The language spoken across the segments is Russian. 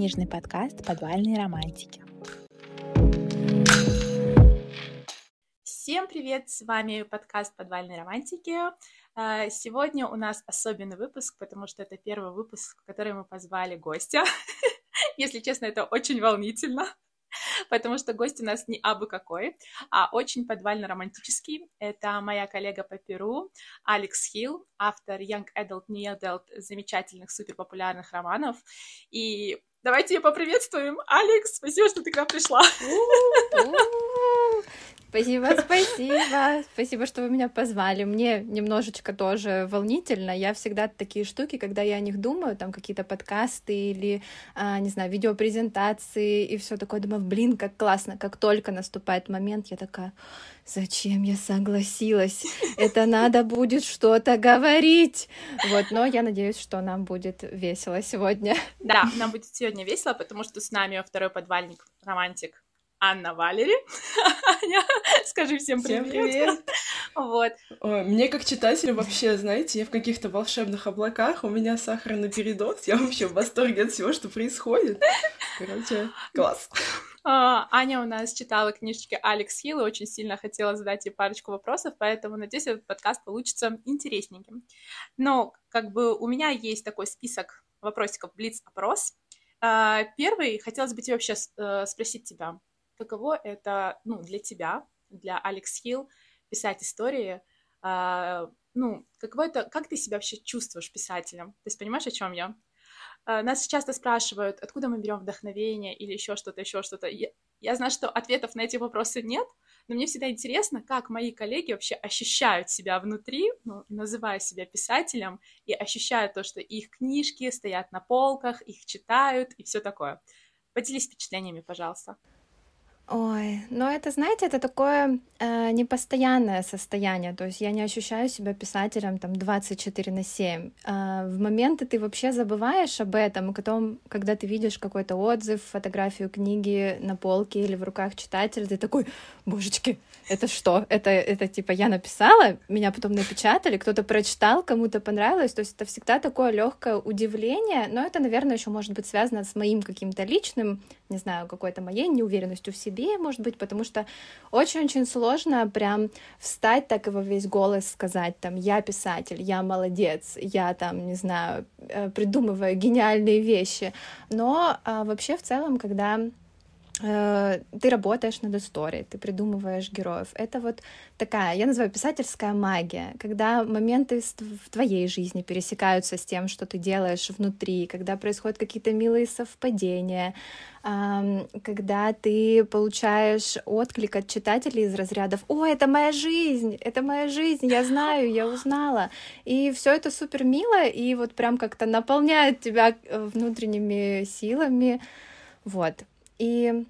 книжный подкаст «Подвальные романтики». Всем привет! С вами подкаст «Подвальные романтики». А, сегодня у нас особенный выпуск, потому что это первый выпуск, в который мы позвали гостя. Если честно, это очень волнительно потому что гость у нас не абы какой, а очень подвально-романтический. Это моя коллега по Перу, Алекс Хилл, автор Young Adult, New Adult, замечательных, суперпопулярных романов. И давайте ее поприветствуем. Алекс, спасибо, что ты к нам пришла. Спасибо, спасибо. Спасибо, что вы меня позвали. Мне немножечко тоже волнительно. Я всегда такие штуки, когда я о них думаю, там какие-то подкасты или, а, не знаю, видеопрезентации и все такое, думаю, блин, как классно. Как только наступает момент, я такая, зачем я согласилась? Это надо будет что-то говорить. Вот, но я надеюсь, что нам будет весело сегодня. Да, нам будет сегодня весело, потому что с нами второй подвальник, романтик Анна Валери. Аня, скажи всем привет. Всем привет. Вот. Ой, мне как читателю вообще, знаете, я в каких-то волшебных облаках, у меня сахарный передоз, я вообще в восторге от всего, что происходит. Короче, класс. А, Аня у нас читала книжечки Алекс Хилл и очень сильно хотела задать ей парочку вопросов, поэтому надеюсь, этот подкаст получится интересненьким. Но как бы у меня есть такой список вопросиков Блиц-опрос. А, первый, хотелось бы тебе вообще э, спросить тебя, каково это, ну, для тебя, для Алекс Хилл, писать истории, э, ну, каково это, как ты себя вообще чувствуешь писателем? То есть понимаешь, о чем я? Э, нас часто спрашивают, откуда мы берем вдохновение или еще что-то, еще что-то. Я, я знаю, что ответов на эти вопросы нет, но мне всегда интересно, как мои коллеги вообще ощущают себя внутри, ну, называя себя писателем, и ощущают то, что их книжки стоят на полках, их читают и все такое. Поделись впечатлениями, пожалуйста. Ой, ну это, знаете, это такое э, непостоянное состояние, то есть я не ощущаю себя писателем там 24 на 7. Э, в моменты ты вообще забываешь об этом, и потом, когда ты видишь какой-то отзыв, фотографию книги на полке или в руках читателя, ты такой, божечки, это что? Это, это типа я написала, меня потом напечатали, кто-то прочитал, кому-то понравилось, то есть это всегда такое легкое удивление, но это, наверное, еще может быть связано с моим каким-то личным, не знаю, какой-то моей неуверенностью в себе, может быть, потому что очень-очень сложно прям встать так во весь голос сказать, там, я писатель, я молодец, я там, не знаю, э, придумываю гениальные вещи. Но а, вообще в целом, когда ты работаешь над историей, ты придумываешь героев. Это вот такая, я называю писательская магия, когда моменты в твоей жизни пересекаются с тем, что ты делаешь внутри, когда происходят какие-то милые совпадения, когда ты получаешь отклик от читателей из разрядов «О, это моя жизнь! Это моя жизнь! Я знаю, я узнала!» И все это супер мило, и вот прям как-то наполняет тебя э, внутренними силами. Вот. И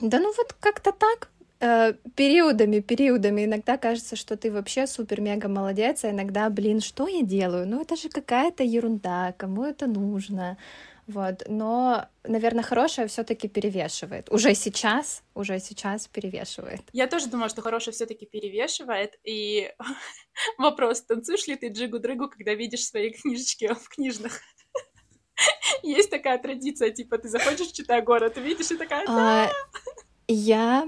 да ну вот как-то так, э, периодами, периодами. Иногда кажется, что ты вообще супер-мега молодец, а иногда, блин, что я делаю? Ну это же какая-то ерунда, кому это нужно? Вот, но, наверное, хорошее все-таки перевешивает. Уже сейчас, уже сейчас перевешивает. Я тоже думаю, что хорошее все-таки перевешивает. И вопрос: танцуешь ли ты джигу-дрыгу, когда видишь свои книжечки в книжных? Есть такая традиция, типа, ты заходишь Читай город, видишь, и такая, а, Я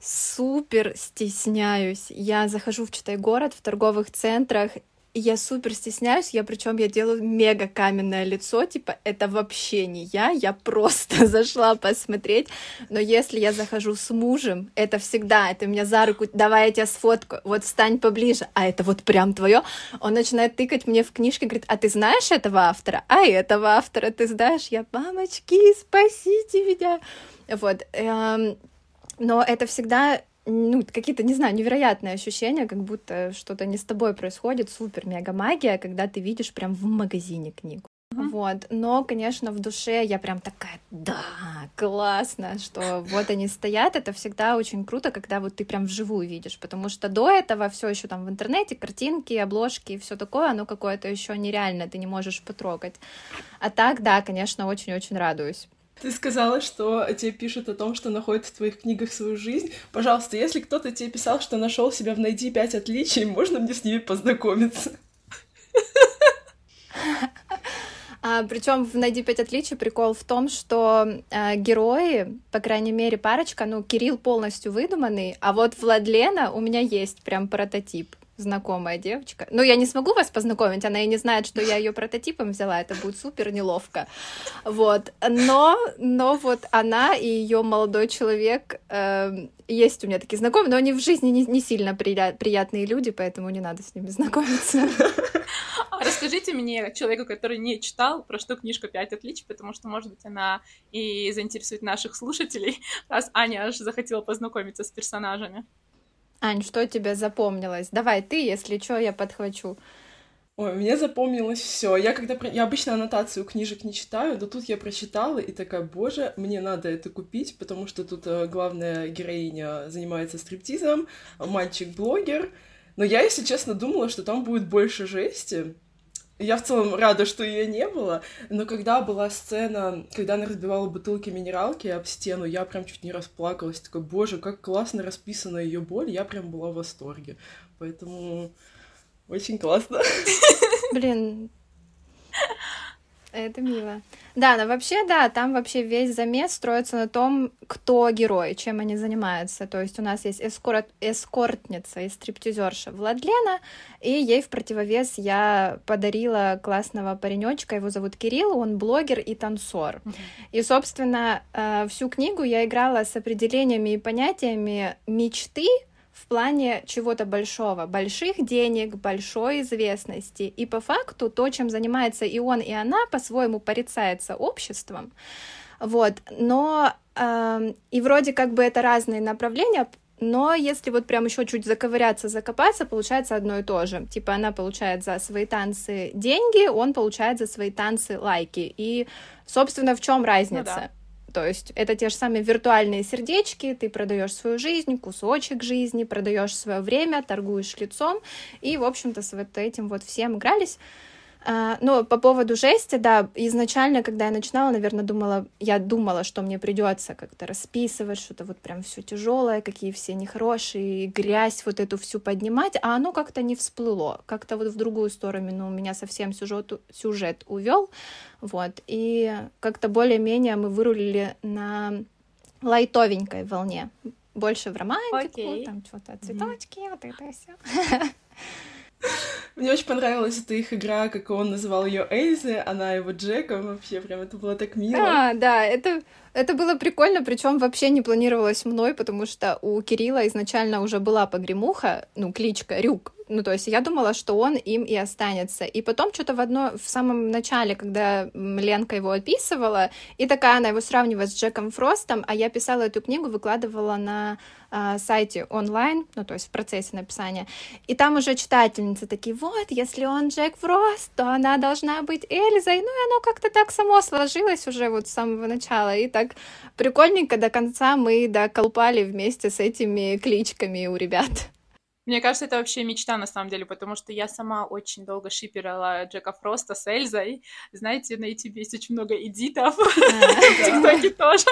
супер стесняюсь. Я захожу в Читай город в торговых центрах, я супер стесняюсь, я причем я делаю мега каменное лицо, типа это вообще не я, я просто зашла посмотреть. Но если я захожу с мужем, это всегда, это меня за руку, давай я тебя сфоткаю, вот встань поближе, а это вот прям твое. Он начинает тыкать мне в книжке, говорит, а ты знаешь этого автора? А этого автора ты знаешь? Я, мамочки, спасите меня. Вот. Эм, но это всегда ну, какие-то, не знаю, невероятные ощущения, как будто что-то не с тобой происходит, супер мега магия, когда ты видишь прям в магазине книгу. Mm-hmm. Вот, но, конечно, в душе я прям такая, да, классно, что вот они стоят, это всегда очень круто, когда вот ты прям вживую видишь, потому что до этого все еще там в интернете картинки, обложки и все такое, оно какое-то еще нереальное, ты не можешь потрогать. А так, да, конечно, очень-очень радуюсь. Ты сказала, что тебе пишут о том, что находят в твоих книгах свою жизнь. Пожалуйста, если кто-то тебе писал, что нашел себя в «Найди пять отличий», можно мне с ними познакомиться? А, причем в «Найди пять отличий» прикол в том, что а, герои, по крайней мере, парочка, ну, Кирилл полностью выдуманный, а вот Владлена у меня есть прям прототип знакомая девочка. Ну, я не смогу вас познакомить, она и не знает, что я ее прототипом взяла, это будет супер неловко. Вот. Но, но вот она и ее молодой человек, э, есть у меня такие знакомые, но они в жизни не, не сильно прият, приятные люди, поэтому не надо с ними знакомиться. А расскажите мне, человеку, который не читал, про что книжка «Пять отличий», потому что, может быть, она и заинтересует наших слушателей, раз Аня аж захотела познакомиться с персонажами. Ань, что тебе запомнилось? Давай ты, если что, я подхвачу. Ой, мне запомнилось все. Я когда я обычно аннотацию книжек не читаю, но тут я прочитала и такая, боже, мне надо это купить, потому что тут э, главная героиня занимается стриптизом, мальчик-блогер. Но я, если честно, думала, что там будет больше жести. Я в целом рада, что ее не было, но когда была сцена, когда она разбивала бутылки минералки об стену, я прям чуть не расплакалась. Такой, боже, как классно расписана ее боль, я прям была в восторге. Поэтому очень классно. Блин, это мило. Да, но вообще, да, там вообще весь замес строится на том, кто герой, чем они занимаются. То есть у нас есть эскорт, эскортница и стриптизерша Владлена, и ей в противовес я подарила классного паренечка, его зовут Кирилл, он блогер и танцор. Uh-huh. И, собственно, э, всю книгу я играла с определениями и понятиями мечты, в плане чего-то большого, больших денег, большой известности. И по факту то, чем занимается и он, и она, по-своему порицается обществом. Вот, но э, и вроде как бы это разные направления, но если вот прям еще чуть заковыряться, закопаться, получается одно и то же. Типа она получает за свои танцы деньги, он получает за свои танцы лайки. И, собственно, в чем разница? Ну, да. То есть это те же самые виртуальные сердечки, ты продаешь свою жизнь, кусочек жизни, продаешь свое время, торгуешь лицом, и, в общем-то, с вот этим вот всем игрались. А, но по поводу жести, да, изначально, когда я начинала, наверное, думала, я думала, что мне придется как-то расписывать что-то вот прям все тяжелое, какие все нехорошие, грязь вот эту всю поднимать, а оно как-то не всплыло, как-то вот в другую сторону, ну, меня совсем сюжет, сюжет увел, вот, и как-то более-менее мы вырулили на лайтовенькой волне, больше в романтику, okay. там что-то цветочки, mm-hmm. вот это все. Мне очень понравилась эта их игра, как он называл ее Эйзи, она его Джеком. Вообще, прям это было так мило. А, да, это, это было прикольно, причем вообще не планировалось мной, потому что у Кирилла изначально уже была погремуха, ну, кличка Рюк. Ну, то есть я думала, что он им и останется. И потом что-то в одно, в самом начале, когда Ленка его описывала, и такая она его сравнивает с Джеком Фростом, а я писала эту книгу, выкладывала на э, сайте онлайн, ну, то есть в процессе написания, и там уже читательницы такие, вот, если он Джек Фрост, то она должна быть Эльзой, ну, и оно как-то так само сложилось уже вот с самого начала, и так прикольненько до конца мы доколпали вместе с этими кличками у ребят. Мне кажется, это вообще мечта на самом деле, потому что я сама очень долго шиперила Джека Фроста с Эльзой. Знаете, на YouTube есть очень много эдитов, в ТикТоке тоже.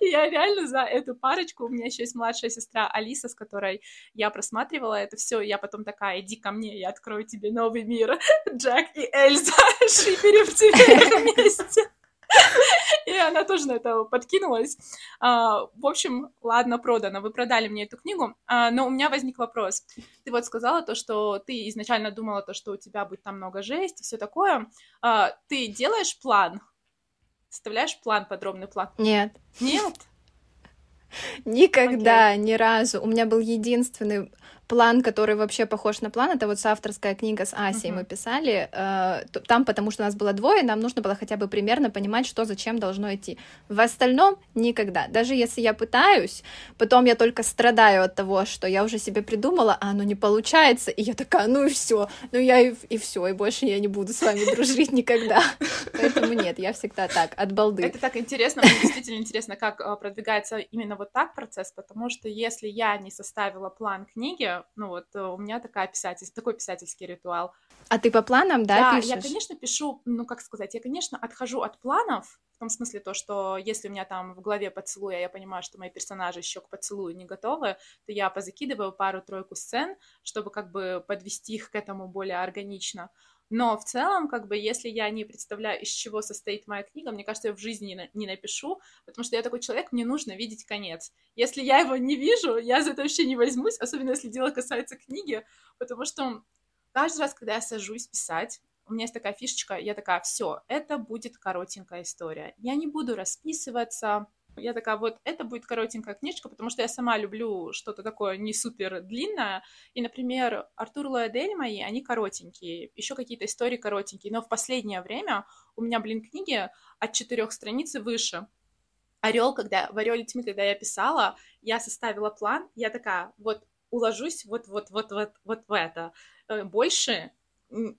Я реально за эту парочку. У меня еще есть младшая сестра Алиса, с которой я просматривала это все. Я потом такая, иди ко мне, я открою тебе новый мир. Джек и Эльза шиперим тебя вместе. И она тоже на это подкинулась. А, в общем, ладно, продано. Вы продали мне эту книгу. А, но у меня возник вопрос. Ты вот сказала то, что ты изначально думала то, что у тебя будет там много жести, все такое. А, ты делаешь план? Составляешь план, подробный план? Нет. Нет? Никогда, okay. ни разу. У меня был единственный план, который вообще похож на план, это вот авторская книга с Асей uh-huh. мы писали. Э, там, потому что у нас было двое, нам нужно было хотя бы примерно понимать, что зачем должно идти. В остальном никогда. Даже если я пытаюсь, потом я только страдаю от того, что я уже себе придумала, а оно не получается, и я такая, ну и все, ну я и, и все, и больше я не буду с вами дружить никогда. Поэтому нет, я всегда так, от балды. Это так интересно, мне действительно интересно, как э, продвигается именно вот так процесс, потому что если я не составила план книги, ну вот э, у меня такая писатель, такой писательский ритуал. А ты по планам, да, да пишешь? я, конечно, пишу, ну, как сказать, я, конечно, отхожу от планов, в том смысле то, что если у меня там в голове поцелуй, а я понимаю, что мои персонажи еще к поцелую не готовы, то я позакидываю пару-тройку сцен, чтобы как бы подвести их к этому более органично. Но в целом, как бы, если я не представляю, из чего состоит моя книга, мне кажется, я в жизни не, не напишу, потому что я такой человек, мне нужно видеть конец. Если я его не вижу, я за это вообще не возьмусь, особенно если дело касается книги, потому что каждый раз, когда я сажусь писать, у меня есть такая фишечка, я такая, все, это будет коротенькая история. Я не буду расписываться, я такая, вот, это будет коротенькая книжка, потому что я сама люблю что-то такое не супер длинное. И, например, Артур Лоэдель мои, они коротенькие, еще какие-то истории коротенькие. Но в последнее время у меня, блин, книги от четырех страниц и выше. Орел, когда в Ореле тьмы, когда я писала, я составила план, я такая, вот уложусь вот вот вот вот вот в это. Э, больше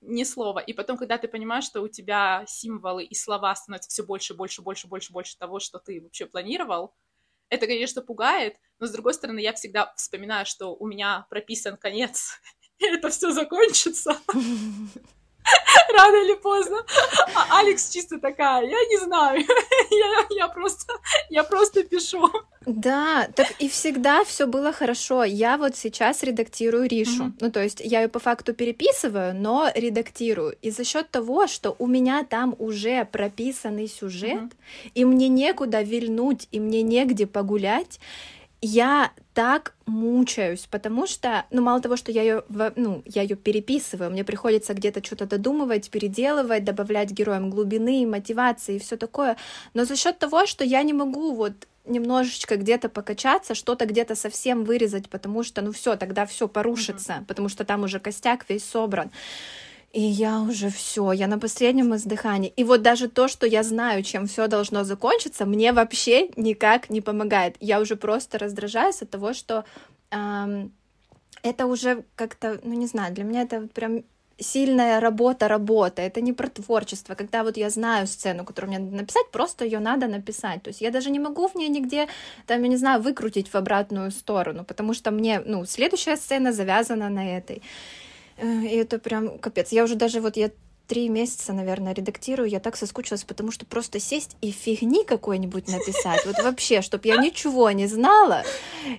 ни слова. И потом, когда ты понимаешь, что у тебя символы и слова становятся все больше, больше, больше, больше, больше того, что ты вообще планировал, это, конечно, пугает, но, с другой стороны, я всегда вспоминаю, что у меня прописан конец, и это все закончится. рано или поздно. А Алекс чисто такая, я не знаю, я, я, просто, я просто пишу. Да, так и всегда все было хорошо. Я вот сейчас редактирую Ришу. Mm-hmm. Ну, то есть я ее по факту переписываю, но редактирую. И за счет того, что у меня там уже прописанный сюжет, mm-hmm. и мне некуда вильнуть, и мне негде погулять, я так мучаюсь, потому что, ну, мало того, что я ее, ну, я ее переписываю, мне приходится где-то что-то додумывать, переделывать, добавлять героям глубины, мотивации и все такое, но за счет того, что я не могу вот немножечко где-то покачаться, что-то где-то совсем вырезать, потому что, ну, все, тогда все порушится, mm-hmm. потому что там уже костяк весь собран. И я уже все, я на последнем издыхании. И вот даже то, что я знаю, чем все должно закончиться, мне вообще никак не помогает. Я уже просто раздражаюсь от того, что эм, это уже как-то, ну не знаю, для меня это прям сильная работа, работа. Это не про творчество. Когда вот я знаю сцену, которую мне надо написать, просто ее надо написать. То есть я даже не могу в ней нигде, там, я не знаю, выкрутить в обратную сторону, потому что мне, ну, следующая сцена завязана на этой. Э, и это прям капец. Я уже даже вот я три месяца, наверное, редактирую, я так соскучилась, потому что просто сесть и фигни какой-нибудь написать, вот вообще, чтобы я ничего не знала,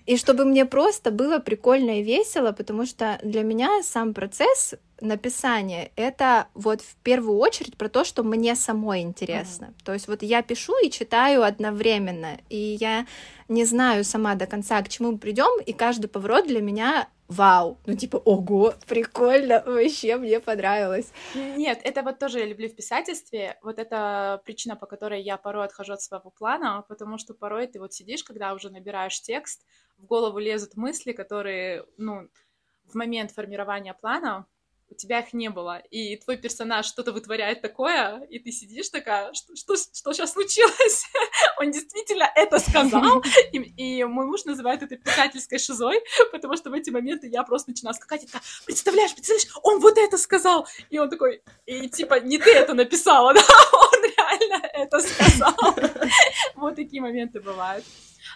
и чтобы мне просто было прикольно и весело, потому что для меня сам процесс написания — это вот в первую очередь про то, что мне самой интересно. Mm-hmm. То есть вот я пишу и читаю одновременно, и я не знаю сама до конца, к чему мы придем, и каждый поворот для меня вау, ну типа, ого, прикольно, вообще мне понравилось. Нет, это вот тоже я люблю в писательстве, вот это причина, по которой я порой отхожу от своего плана, потому что порой ты вот сидишь, когда уже набираешь текст, в голову лезут мысли, которые, ну, в момент формирования плана у тебя их не было, и твой персонаж что-то вытворяет такое, и ты сидишь такая, что, что, что сейчас случилось? Он действительно это сказал, и, и мой муж называет это писательской шизой, потому что в эти моменты я просто начинаю скакать, и такая, представляешь, представляешь, он вот это сказал, и он такой, и типа, не ты это написала, да, он реально это сказал. Вот такие моменты бывают.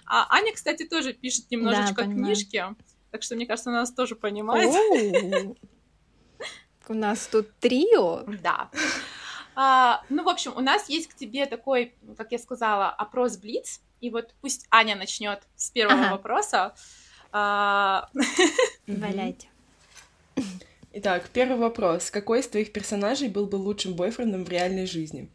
А Аня, кстати, тоже пишет немножечко да, книжки, так что, мне кажется, она нас тоже понимает. У нас тут трио. Да. А, ну, в общем, у нас есть к тебе такой, как я сказала, опрос Блиц. И вот пусть Аня начнет с первого ага. вопроса. А... Валяйте. Итак, первый вопрос. Какой из твоих персонажей был бы лучшим бойфрендом в реальной жизни?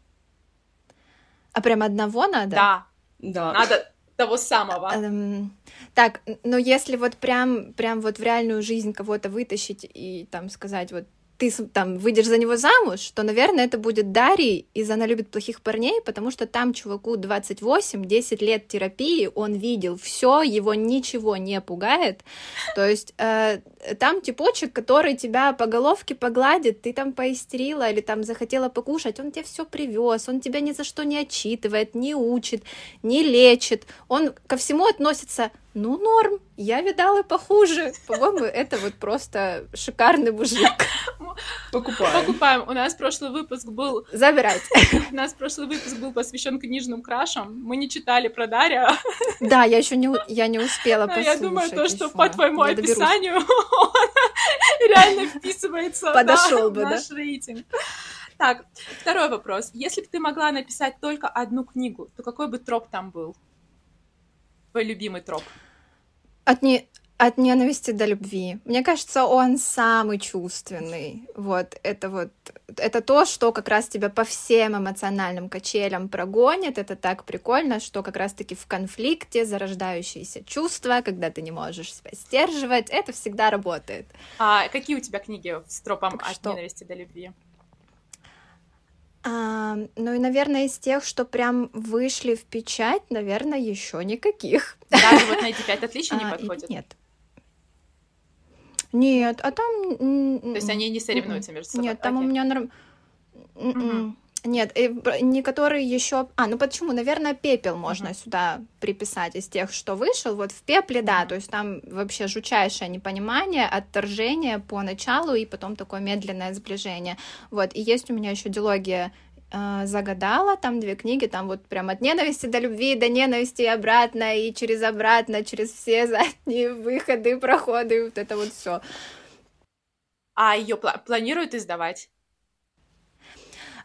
А прям одного надо? Да. Да. Надо того самого. Эм, так, но если вот прям, прям вот в реальную жизнь кого-то вытащить и там сказать вот ты там выйдешь за него замуж, то, наверное, это будет Дарий из «Она любит плохих парней», потому что там чуваку 28, 10 лет терапии, он видел все, его ничего не пугает. То есть э, там типочек, который тебя по головке погладит, ты там поистерила или там захотела покушать, он тебе все привез, он тебя ни за что не отчитывает, не учит, не лечит, он ко всему относится ну, норм, я видала похуже. По-моему, это вот просто шикарный мужик. Покупаем. Покупаем. У нас прошлый выпуск был... Забирать. У нас прошлый выпуск был посвящен книжным крашам. Мы не читали про Дарья. Да, я еще не, я не успела послушать. Я думаю, то, что по твоему описанию он реально вписывается Подошел бы, в наш рейтинг. Так, второй вопрос. Если бы ты могла написать только одну книгу, то какой бы троп там был? Твой любимый троп? От, не... От ненависти до любви. Мне кажется, он самый чувственный. Вот, это вот это то, что как раз тебя по всем эмоциональным качелям прогонит. Это так прикольно, что как раз-таки в конфликте зарождающиеся чувства, когда ты не можешь себя сдерживать, это всегда работает. А какие у тебя книги с тропом так от что? ненависти до любви? А, ну и, наверное, из тех, что прям вышли в печать, наверное, еще никаких. Даже вот на эти пять отличий не а, подходят? Нет. Нет, а там... То есть они не соревнуются между собой? Нет, там у меня... норм. Нет, э, не которые еще. А, ну почему? Наверное, пепел можно uh-huh. сюда приписать из тех, что вышел. Вот в пепле, да, uh-huh. то есть там вообще жучайшее непонимание, отторжение по началу и потом такое медленное сближение. Вот, и есть у меня еще дилогия э, загадала, там две книги, там вот прям от ненависти до любви, до ненависти и обратно, и через обратно, через все задние выходы, проходы, вот это вот все. А ее пла- планируют издавать?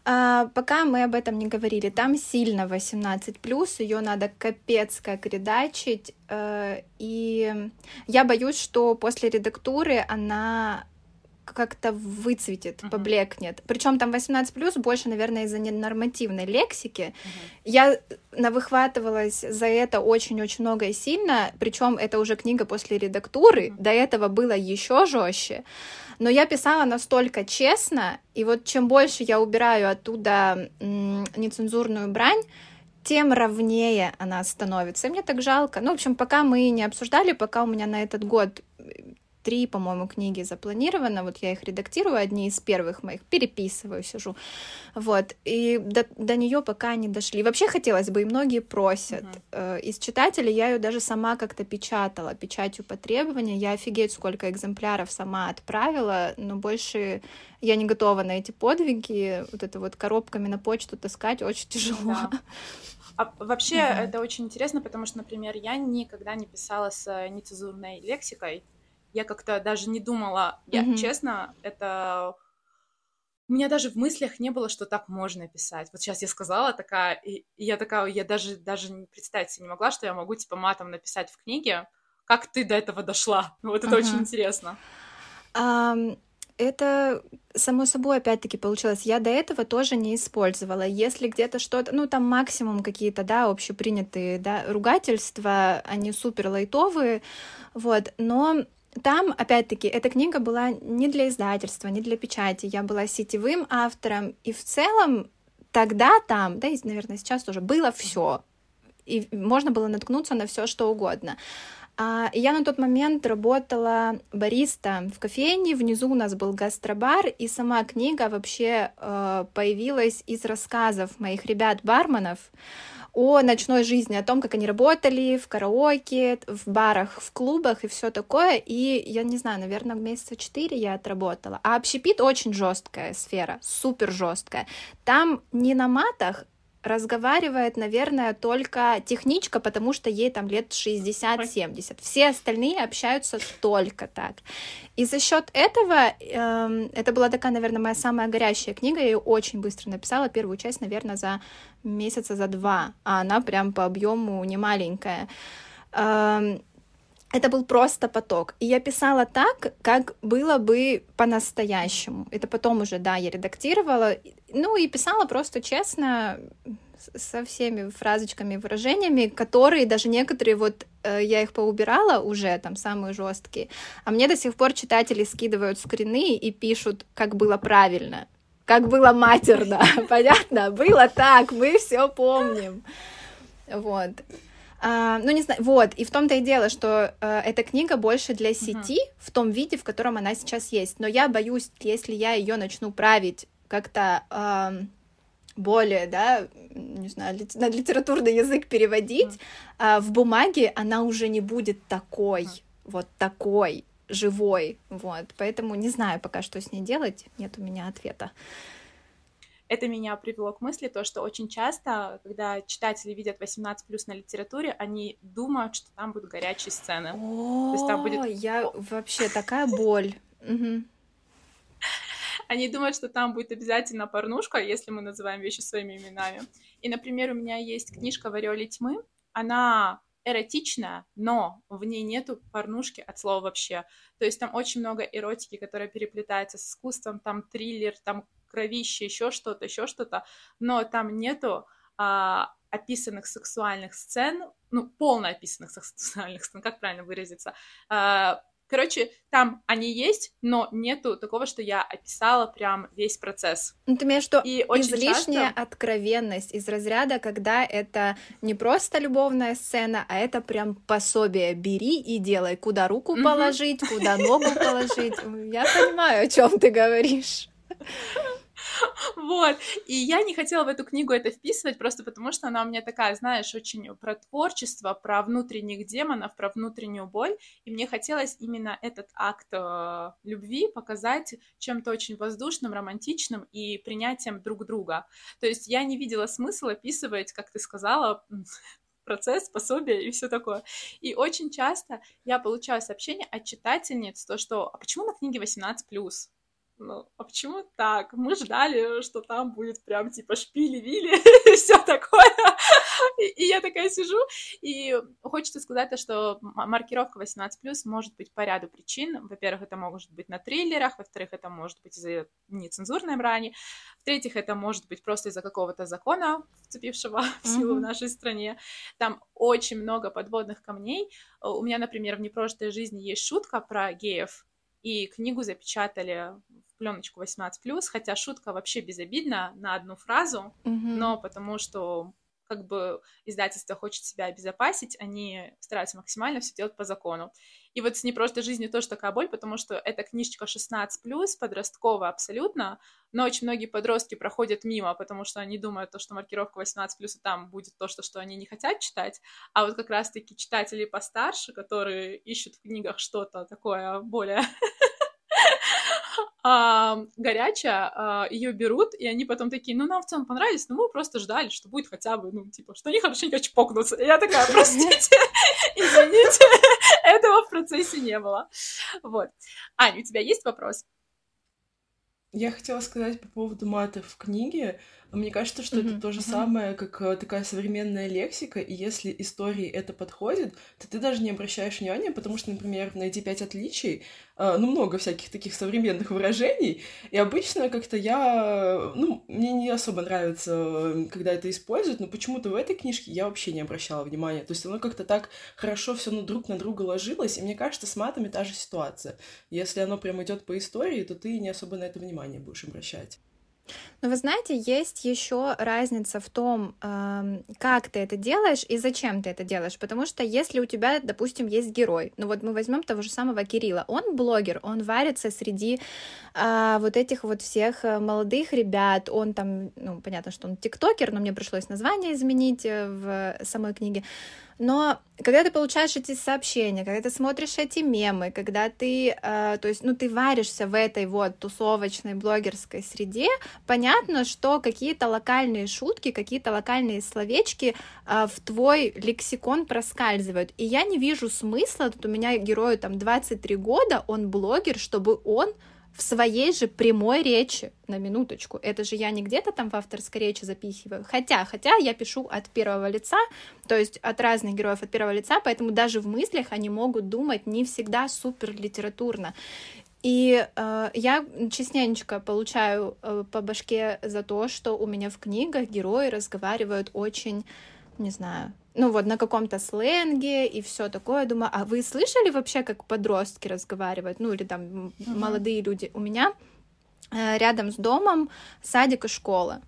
А, пока мы об этом не говорили, там сильно 18 плюс, ее надо капец как редачить, э, и я боюсь, что после редактуры она как-то выцветит, uh-huh. поблекнет. Причем там 18 плюс больше, наверное, из-за ненормативной лексики. Uh-huh. Я навыхватывалась за это очень-очень много и сильно. Причем это уже книга после редактуры. Uh-huh. До этого было еще жестче но я писала настолько честно, и вот чем больше я убираю оттуда нецензурную брань, тем ровнее она становится. И мне так жалко. Ну, в общем, пока мы не обсуждали, пока у меня на этот год три, по-моему, книги запланировано, вот я их редактирую, одни из первых моих, переписываю, сижу, вот, и до, до нее пока не дошли. Вообще хотелось бы, и многие просят. Uh-huh. Из читателей я ее даже сама как-то печатала, печатью по требованию, я офигеть, сколько экземпляров сама отправила, но больше я не готова на эти подвиги, вот это вот коробками на почту таскать очень тяжело. Да. А вообще mm-hmm. это очень интересно, потому что, например, я никогда не писала с нецензурной лексикой, я как-то даже не думала, я mm-hmm. честно, это у меня даже в мыслях не было, что так можно писать. Вот сейчас я сказала такая, и, и я такая, я даже даже представить себе не могла, что я могу типа матом написать в книге. Как ты до этого дошла? Вот это uh-huh. очень интересно. Um, это само собой опять-таки получилось. Я до этого тоже не использовала. Если где-то что-то, ну там максимум какие-то, да, общепринятые, да, ругательства, они супер лайтовые, вот. Но там, опять-таки, эта книга была не для издательства, не для печати. Я была сетевым автором, и в целом тогда там, да, и, наверное, сейчас тоже было все. И можно было наткнуться на все, что угодно. А, я на тот момент работала бариста в кофейне, внизу у нас был гастробар, и сама книга вообще э, появилась из рассказов моих ребят-барменов о ночной жизни, о том, как они работали в караоке, в барах, в клубах и все такое. И я не знаю, наверное, месяца четыре я отработала. А общепит очень жесткая сфера, супер жесткая. Там не на матах, разговаривает, наверное, только техничка, потому что ей там лет 60-70. Все остальные общаются только так. И за счет этого, э, это была такая, наверное, моя самая горящая книга, я ее очень быстро написала, первую часть, наверное, за месяца за два, а она прям по объему не маленькая. Э, это был просто поток. И я писала так, как было бы по-настоящему. Это потом уже, да, я редактировала. Ну и писала просто честно, со всеми фразочками, выражениями, которые даже некоторые вот э, я их поубирала уже, там самые жесткие, а мне до сих пор читатели скидывают скрины и пишут, как было правильно, как было матерно, понятно, было так, мы все помним, вот. А, ну, не знаю, вот, и в том-то и дело, что э, эта книга больше для сети uh-huh. в том виде, в котором она сейчас есть. Но я боюсь, если я ее начну править как-то э, более, да, не знаю, на литературный язык переводить, uh-huh. а в бумаге она уже не будет такой, uh-huh. вот такой живой, вот. Поэтому не знаю пока, что с ней делать, нет у меня ответа это меня привело к мысли, то, что очень часто, когда читатели видят 18 плюс на литературе, они думают, что там будут горячие сцены. О, то есть там будет... я вообще такая боль. Они думают, что там будет обязательно порнушка, если мы называем вещи своими именами. И, например, у меня есть книжка в тьмы. Она эротичная, но в ней нету порнушки от слова вообще. То есть там очень много эротики, которая переплетается с искусством, там триллер, там кровище, еще что-то, еще что-то, но там нету а, описанных сексуальных сцен, ну, полно описанных сексуальных сцен, как правильно выразиться, а, Короче, там они есть, но нету такого, что я описала прям весь процесс. Ну, ты имеешь в виду и излишняя часто... откровенность из разряда, когда это не просто любовная сцена, а это прям пособие. Бери и делай, куда руку положить, куда ногу положить. Я понимаю, о чем ты говоришь. Вот. И я не хотела в эту книгу это вписывать, просто потому что она у меня такая, знаешь, очень про творчество, про внутренних демонов, про внутреннюю боль. И мне хотелось именно этот акт э, любви показать чем-то очень воздушным, романтичным и принятием друг друга. То есть я не видела смысла описывать, как ты сказала, процесс, пособие и все такое. И очень часто я получаю сообщения от читательниц, то, что «А почему на книге 18+,» ну, а почему так? Мы ждали, что там будет прям типа шпили-вили все такое. И, и я такая сижу, и хочется сказать, что маркировка 18+, может быть по ряду причин. Во-первых, это может быть на триллерах, во-вторых, это может быть из-за нецензурной брани, в-третьих, это может быть просто из-за какого-то закона, вцепившего в силу mm-hmm. в нашей стране. Там очень много подводных камней. У меня, например, в непрожитой жизни есть шутка про геев, и книгу запечатали пленочку 18+, хотя шутка вообще безобидна на одну фразу, mm-hmm. но потому что как бы издательство хочет себя обезопасить, они стараются максимально все делать по закону. И вот с «Не просто жизнью» тоже такая боль, потому что эта книжечка 16+, подростковая абсолютно, но очень многие подростки проходят мимо, потому что они думают, то, что маркировка 18+, и там будет то, что, что они не хотят читать, а вот как раз-таки читатели постарше, которые ищут в книгах что-то такое более а, горячая, а, ее берут, и они потом такие, ну, нам в целом понравились, но мы просто ждали, что будет хотя бы, ну, типа, что они хорошенько чпокнутся. И я такая, простите, извините, этого в процессе не было. Вот. Аня, у тебя есть вопрос? Я хотела сказать по поводу мата в книге. Мне кажется, что mm-hmm. это то же mm-hmm. самое, как э, такая современная лексика, и если истории это подходит, то ты даже не обращаешь внимания, потому что, например, найти пять отличий, э, ну, много всяких таких современных выражений, и обычно как-то я, ну, мне не особо нравится, когда это используют, но почему-то в этой книжке я вообще не обращала внимания, то есть оно как-то так хорошо все на друг на друга ложилось, и мне кажется, с матами та же ситуация. Если оно прям идет по истории, то ты не особо на это внимание будешь обращать. Но вы знаете, есть еще разница в том, как ты это делаешь и зачем ты это делаешь. Потому что если у тебя, допустим, есть герой, ну вот мы возьмем того же самого Кирилла, он блогер, он варится среди а, вот этих вот всех э, молодых ребят, он там, ну понятно, что он тиктокер, но мне пришлось название изменить э, в самой книге. Но когда ты получаешь эти сообщения, когда ты смотришь эти мемы, когда ты, э, то есть, ну, ты варишься в этой вот тусовочной блогерской среде, понятно, что какие-то локальные шутки, какие-то локальные словечки э, в твой лексикон проскальзывают. И я не вижу смысла, тут у меня герою там 23 года, он блогер, чтобы он в своей же прямой речи, на минуточку. Это же я не где-то там в авторской речи запихиваю. Хотя, хотя я пишу от первого лица, то есть от разных героев от первого лица, поэтому даже в мыслях они могут думать не всегда супер литературно. И э, я частенько получаю э, по башке за то, что у меня в книгах герои разговаривают очень, не знаю, ну вот на каком-то сленге и все такое. Думаю, а вы слышали вообще, как подростки разговаривают, ну или там uh-huh. молодые люди? У меня э, рядом с домом садик и школа.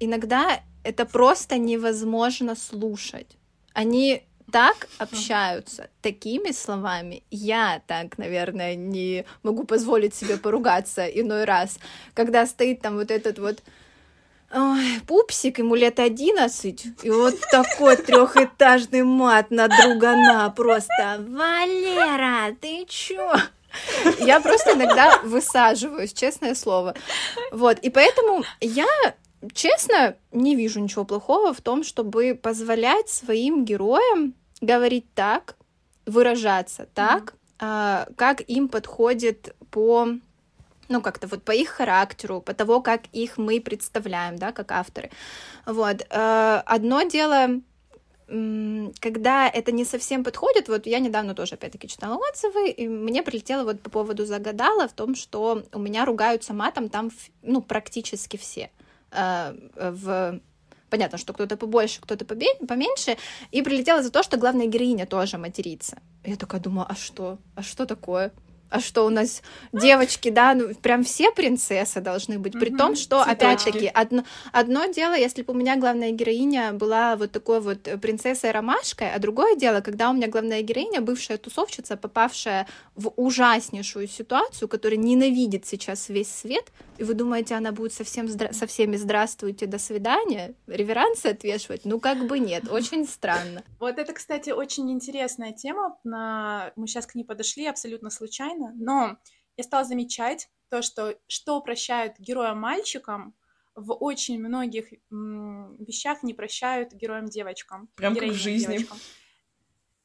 Иногда это просто невозможно слушать. Они так общаются такими словами. Я так, наверное, не могу позволить себе поругаться иной раз, когда стоит там вот этот вот Ой, пупсик, ему лет одиннадцать, и вот такой трехэтажный мат на другана просто. Валера, ты чё? Я просто иногда высаживаюсь, честное слово. Вот, и поэтому я, честно, не вижу ничего плохого в том, чтобы позволять своим героям говорить так, выражаться так, mm-hmm. как им подходит по ну, как-то вот по их характеру, по того, как их мы представляем, да, как авторы. Вот. Э, одно дело когда это не совсем подходит, вот я недавно тоже опять-таки читала отзывы, и мне прилетело вот по поводу загадала в том, что у меня ругаются матом там, ну, практически все. Э, в понятно, что кто-то побольше, кто-то поменьше, и прилетело за то, что главная героиня тоже матерится. Я такая думаю, а что? А что такое? А что у нас девочки, да, ну прям все принцессы должны быть, при том, что, опять-таки, одно, одно дело, если бы у меня главная героиня была вот такой вот принцессой ромашкой, а другое дело, когда у меня главная героиня, бывшая тусовщица, попавшая в ужаснейшую ситуацию, которая ненавидит сейчас весь свет, и вы думаете, она будет совсем здра- со всеми «здравствуйте, до свидания», реверансы отвешивать? Ну, как бы нет, очень странно. Вот это, кстати, очень интересная тема, мы сейчас к ней подошли абсолютно случайно, случайно, но я стала замечать то, что что прощают героям-мальчикам, в очень многих вещах не прощают героям-девочкам. Прям как в жизни. Девочкам.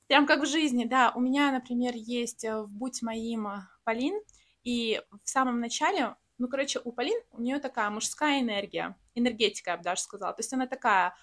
Прям как в жизни, да. У меня, например, есть э, в «Будь моим» э, Полин, и в самом начале, ну, короче, у Полин, у нее такая мужская энергия, энергетика, я бы даже сказала. То есть она такая,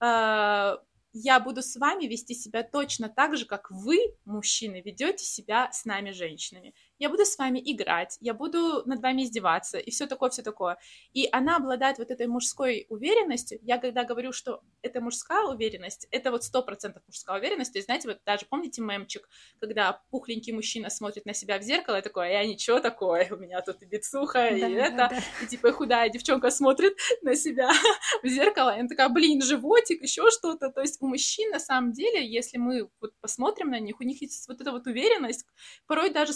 э, я буду с вами вести себя точно так же, как вы, мужчины, ведете себя с нами, женщинами я буду с вами играть, я буду над вами издеваться, и все такое, все такое. И она обладает вот этой мужской уверенностью. Я когда говорю, что это мужская уверенность, это вот сто процентов мужская уверенность. То есть, знаете, вот даже помните мемчик, когда пухленький мужчина смотрит на себя в зеркало и такой, я ничего такое, у меня тут и бицуха, да, и да, это, да. и типа худая девчонка смотрит на себя в зеркало, и она такая, блин, животик, еще что-то. То есть у мужчин на самом деле, если мы вот посмотрим на них, у них есть вот эта вот уверенность, порой даже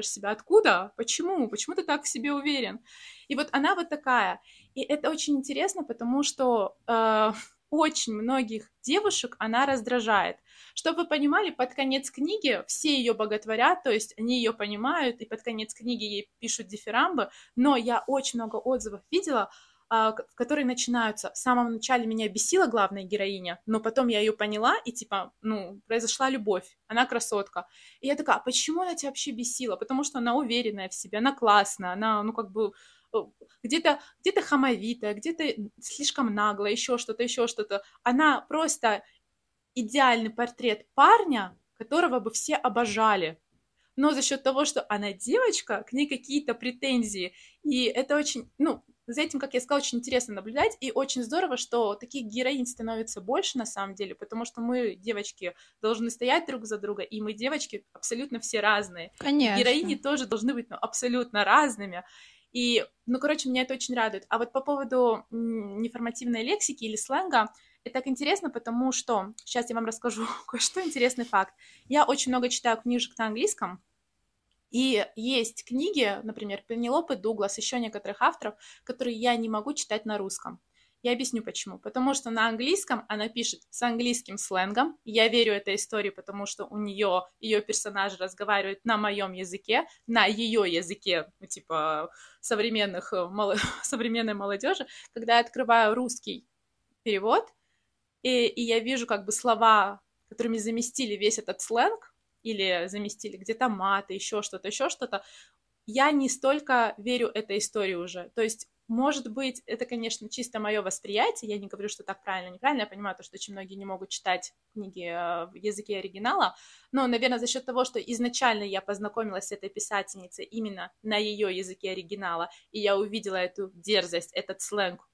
спрашиваешь себя, откуда, почему, почему ты так в себе уверен. И вот она вот такая. И это очень интересно, потому что э, очень многих девушек она раздражает. Чтобы вы понимали, под конец книги все ее боготворят, то есть они ее понимают, и под конец книги ей пишут дифирамбы, но я очень много отзывов видела, а, которые начинаются. В самом начале меня бесила главная героиня, но потом я ее поняла, и типа, ну, произошла любовь. Она красотка. И я такая, а почему она тебя вообще бесила? Потому что она уверенная в себе, она классная, она, ну, как бы э, где-то где хамовитая, где-то слишком наглая, еще что-то, еще что-то. Она просто идеальный портрет парня, которого бы все обожали. Но за счет того, что она девочка, к ней какие-то претензии. И это очень, ну, за этим, как я сказала, очень интересно наблюдать, и очень здорово, что таких героинь становится больше на самом деле, потому что мы, девочки, должны стоять друг за друга, и мы, девочки, абсолютно все разные. Конечно. Героини тоже должны быть ну, абсолютно разными. И, ну, короче, меня это очень радует. А вот по поводу неформативной лексики или сленга, это так интересно, потому что, сейчас я вам расскажу кое-что, интересный факт. Я очень много читаю книжек на английском, и есть книги, например, Пенелопы Дуглас, еще некоторых авторов, которые я не могу читать на русском. Я объясню почему. Потому что на английском она пишет с английским сленгом. Я верю этой истории, потому что у нее ее персонажи разговаривают на моем языке, на ее языке, ну, типа современных, э, мол... современной молодежи. Когда я открываю русский перевод, и, и я вижу как бы слова, которыми заместили весь этот сленг, или заместили где-то маты, еще что-то, еще что-то, я не столько верю этой истории уже. То есть, может быть, это, конечно, чисто мое восприятие, я не говорю, что так правильно, неправильно, я понимаю то, что очень многие не могут читать книги э, в языке оригинала, но, наверное, за счет того, что изначально я познакомилась с этой писательницей именно на ее языке оригинала, и я увидела эту дерзость, этот сленг,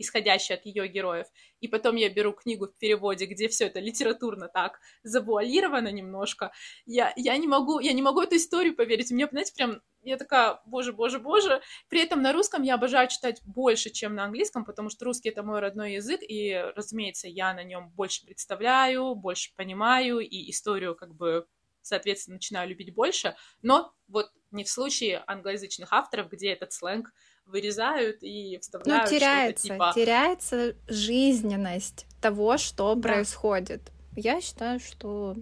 исходящий от ее героев. И потом я беру книгу в переводе, где все это литературно так завуалировано немножко. Я, я, не могу, я не могу эту историю поверить. Мне, знаете, прям я такая, боже, боже, боже. При этом на русском я обожаю читать больше, чем на английском, потому что русский это мой родной язык, и, разумеется, я на нем больше представляю, больше понимаю, и историю как бы, соответственно, начинаю любить больше. Но вот не в случае англоязычных авторов, где этот сленг вырезают и вставляют. Ну, теряется, типа... теряется жизненность того, что да. происходит. Я считаю, что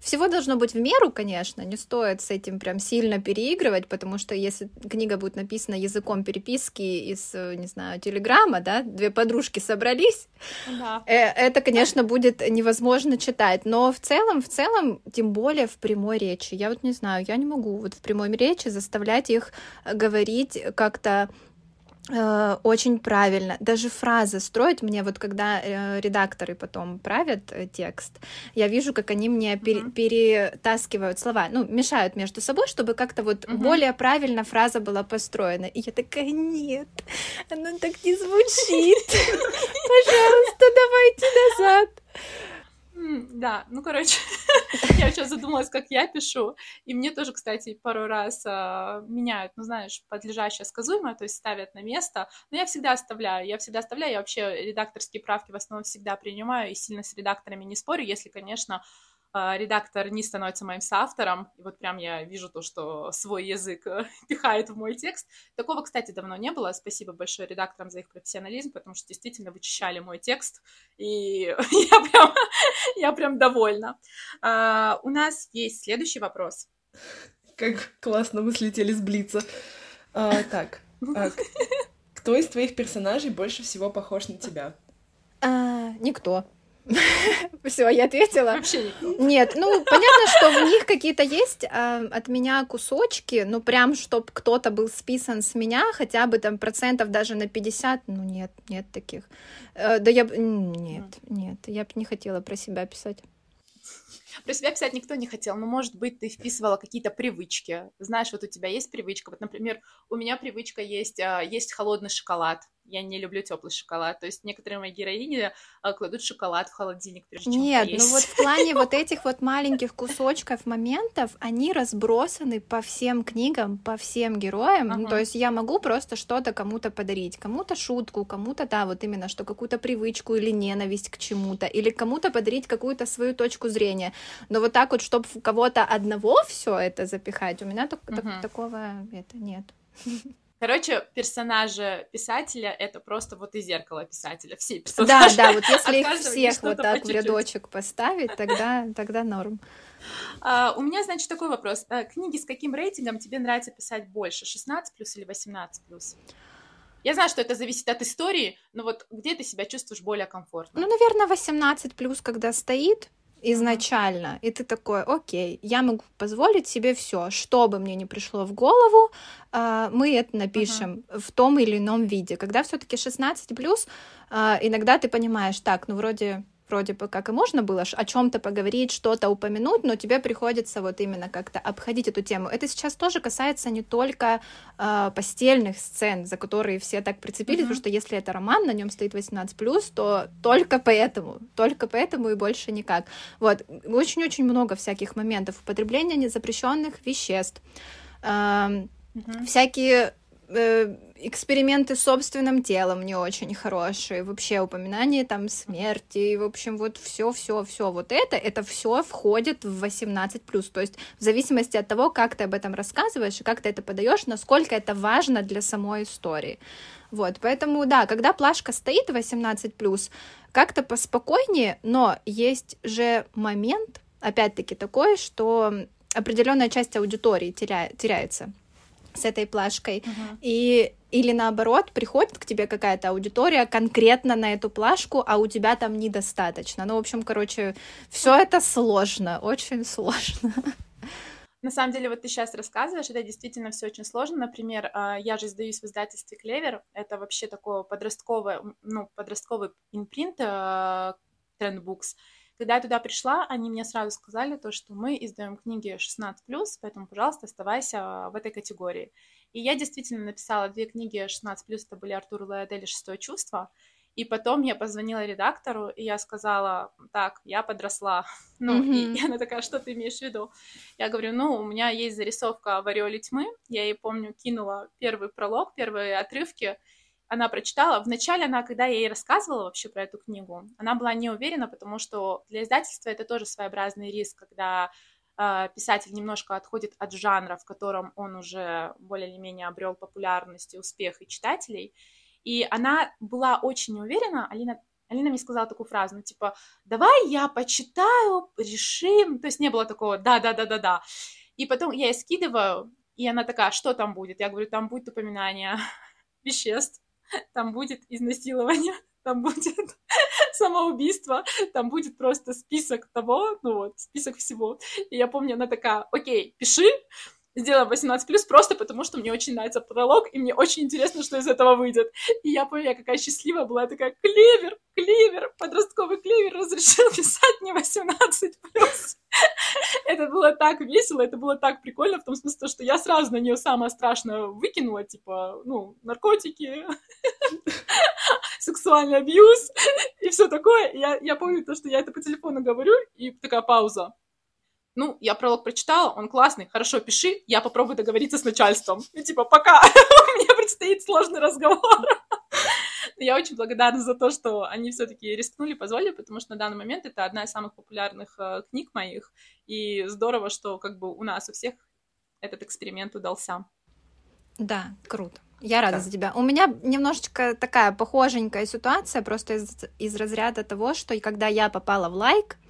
всего должно быть в меру, конечно, не стоит с этим прям сильно переигрывать, потому что если книга будет написана языком переписки из, не знаю, телеграмма, да, две подружки собрались, да. Э, это, конечно, будет невозможно читать, но в целом, в целом, тем более в прямой речи, я вот не знаю, я не могу вот в прямой речи заставлять их говорить как-то Э, очень правильно. Даже фразы строить мне, вот когда э, редакторы потом правят э, текст, я вижу, как они мне uh-huh. перетаскивают слова, ну, мешают между собой, чтобы как-то вот uh-huh. более правильно фраза была построена. И я такая, нет, оно так не звучит. Пожалуйста, давайте назад. Да, ну, короче, я сейчас задумалась, как я пишу, и мне тоже, кстати, пару раз а, меняют, ну, знаешь, подлежащее сказуемое, то есть ставят на место, но я всегда оставляю, я всегда оставляю, я вообще редакторские правки в основном всегда принимаю и сильно с редакторами не спорю, если, конечно, редактор не становится моим соавтором, и вот прям я вижу то, что свой язык э, пихает в мой текст. Такого, кстати, давно не было. Спасибо большое редакторам за их профессионализм, потому что действительно вычищали мой текст, и я прям, я прям довольна. А, у нас есть следующий вопрос. Как классно мы слетели с Блица. А, так, а, кто из твоих персонажей больше всего похож на тебя? А, никто. Все, я ответила. Вообще никто. Нет, ну понятно, что в них какие-то есть э, от меня кусочки, ну прям, чтобы кто-то был списан с меня, хотя бы там процентов даже на 50, ну нет, нет таких. Э, да я нет, нет, я бы не хотела про себя писать. Про себя писать никто не хотел, но, может быть, ты вписывала какие-то привычки. Знаешь, вот у тебя есть привычка. Вот, например, у меня привычка есть, а, есть холодный шоколад я не люблю теплый шоколад. То есть некоторые мои героини а, кладут шоколад в холодильник, прежде чем Нет, поесть. ну вот в плане вот этих вот маленьких кусочков моментов, они разбросаны по всем книгам, по всем героям. Ага. То есть я могу просто что-то кому-то подарить, кому-то шутку, кому-то, да, вот именно, что какую-то привычку или ненависть к чему-то, или кому-то подарить какую-то свою точку зрения. Но вот так вот, чтобы кого-то одного все это запихать, у меня так, угу. так, такого это нет. Короче, персонажи писателя — это просто вот и зеркало писателя, все персонажи. Да, да, вот если их всех вот так в рядочек поставить, тогда, тогда норм. Uh, у меня, значит, такой вопрос. Uh, книги с каким рейтингом тебе нравится писать больше, 16 плюс или 18 плюс? Я знаю, что это зависит от истории, но вот где ты себя чувствуешь более комфортно? Ну, наверное, 18 плюс, когда стоит, изначально, и ты такой, окей, я могу позволить себе все, что бы мне не пришло в голову, а, мы это напишем uh-huh. в том или ином виде. Когда все-таки 16 плюс, а, иногда ты понимаешь, так, ну вроде вроде бы как и можно было о чем-то поговорить, что-то упомянуть, но тебе приходится вот именно как-то обходить эту тему. Это сейчас тоже касается не только э, постельных сцен, за которые все так прицепились, mm-hmm. потому что если это роман, на нем стоит 18+, то только поэтому, только поэтому и больше никак. Вот, очень-очень много всяких моментов употребления незапрещенных веществ, э, mm-hmm. всякие э, эксперименты с собственным телом не очень хорошие, вообще упоминание там смерти, в общем, вот все, все, все вот это, это все входит в 18 плюс. То есть в зависимости от того, как ты об этом рассказываешь и как ты это подаешь, насколько это важно для самой истории. Вот, поэтому, да, когда плашка стоит 18 плюс, как-то поспокойнее, но есть же момент, опять-таки, такой, что определенная часть аудитории теря... теряется с этой плашкой. Uh-huh. И или наоборот, приходит к тебе какая-то аудитория конкретно на эту плашку, а у тебя там недостаточно. Ну, в общем, короче, все это сложно, очень сложно. На самом деле, вот ты сейчас рассказываешь, это действительно все очень сложно. Например, а, я же издаюсь в издательстве Клевер. Это вообще такой подростковый, ну, подростковый импринт Trendbooks. Когда я туда пришла, они мне сразу сказали то, что мы издаем книги 16+, поэтому, пожалуйста, оставайся в этой категории. И я действительно написала две книги 16+, это были Артур Лаэдель и «Шестое чувство», и потом я позвонила редактору, и я сказала, так, я подросла. Ну, mm-hmm. и, и она такая, что ты имеешь в виду? Я говорю, ну, у меня есть зарисовка в «Ореоле тьмы», я ей, помню, кинула первый пролог, первые отрывки, она прочитала. Вначале она, когда я ей рассказывала вообще про эту книгу, она была не уверена, потому что для издательства это тоже своеобразный риск, когда э, писатель немножко отходит от жанра, в котором он уже более или менее обрел популярность и успех и читателей. И она была очень неуверена. Алина Алина мне сказала такую фразу, ну, типа, давай я почитаю, решим. То есть не было такого да-да-да-да-да. И потом я ей скидываю, и она такая, что там будет? Я говорю, там будет упоминание веществ там будет изнасилование, там будет самоубийство, там будет просто список того, ну вот, список всего. И я помню, она такая, окей, пиши, сделаем 18+, просто потому что мне очень нравится пролог, и мне очень интересно, что из этого выйдет. И я помню, я какая счастливая была, такая, клевер, клевер, подростковый клевер разрешил писать не 18+. Это было так весело, это было так прикольно, в том смысле, что я сразу на нее самое страшное выкинула, типа, ну, наркотики, сексуальный абьюз и все такое. Я, я помню то, что я это по телефону говорю, и такая пауза. Ну, я пролог прочитала, он классный, хорошо, пиши, я попробую договориться с начальством. И типа, пока, мне предстоит сложный разговор. Я очень благодарна за то, что они все-таки рискнули, позволили, потому что на данный момент это одна из самых популярных э, книг моих, и здорово, что как бы у нас у всех этот эксперимент удался. Да, круто. Я рада да. за тебя. У меня немножечко такая похоженькая ситуация, просто из, из разряда того, что когда я попала в лайк, а,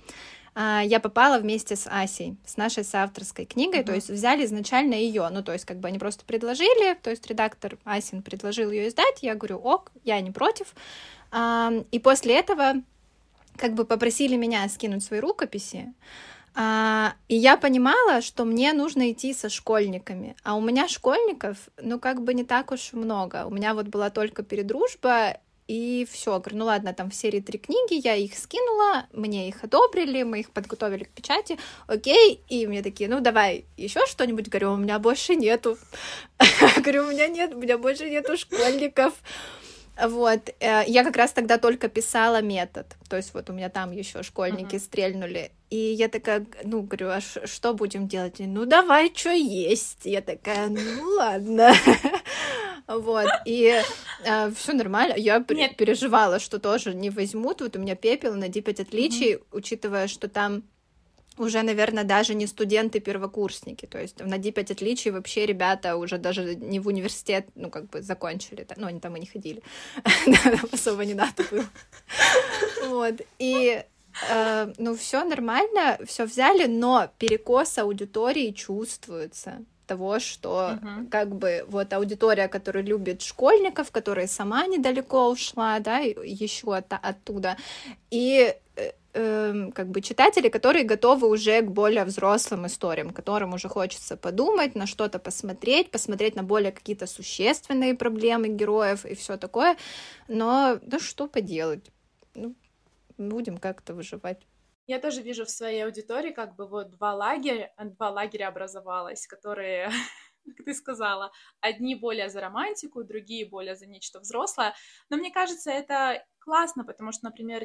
я попала вместе с Асей, с нашей соавторской книгой, mm-hmm. то есть взяли изначально ее, ну, то есть как бы они просто предложили, то есть редактор Асин предложил ее издать, я говорю, ок, я не против, и после этого как бы попросили меня скинуть свои рукописи, а, и я понимала, что мне нужно идти со школьниками. А у меня школьников, ну, как бы не так уж много. У меня вот была только передружба, и все, говорю, ну ладно, там в серии три книги, я их скинула, мне их одобрили, мы их подготовили к печати, окей, и мне такие, ну давай еще что-нибудь, говорю, у меня больше нету, говорю, у меня нет, у меня больше нету школьников, вот, э, я как раз тогда только писала метод, то есть вот у меня там еще школьники uh-huh. стрельнули, и я такая, ну, говорю, а что будем делать? Ну, давай, что есть. Я такая, ну, ладно. Вот, и э, все нормально. Я Нет. переживала, что тоже не возьмут. Вот у меня пепел на D5 отличий, mm-hmm. учитывая, что там уже, наверное, даже не студенты-первокурсники. То есть на D5 отличий вообще ребята уже даже не в университет, ну, как бы закончили. Ну, они там и не ходили. Особо не надо было. Вот. И э, ну, все нормально, все взяли, но перекос аудитории чувствуется того, что uh-huh. как бы вот аудитория, которая любит школьников, которая сама недалеко ушла, да, еще от, оттуда, и э, э, как бы читатели, которые готовы уже к более взрослым историям, которым уже хочется подумать, на что-то посмотреть, посмотреть на более какие-то существенные проблемы героев и все такое. Но ну что поделать? Ну, будем как-то выживать. Я тоже вижу в своей аудитории как бы вот два лагеря, два лагеря образовалось, которые, как ты сказала, одни более за романтику, другие более за нечто взрослое. Но мне кажется, это классно, потому что, например,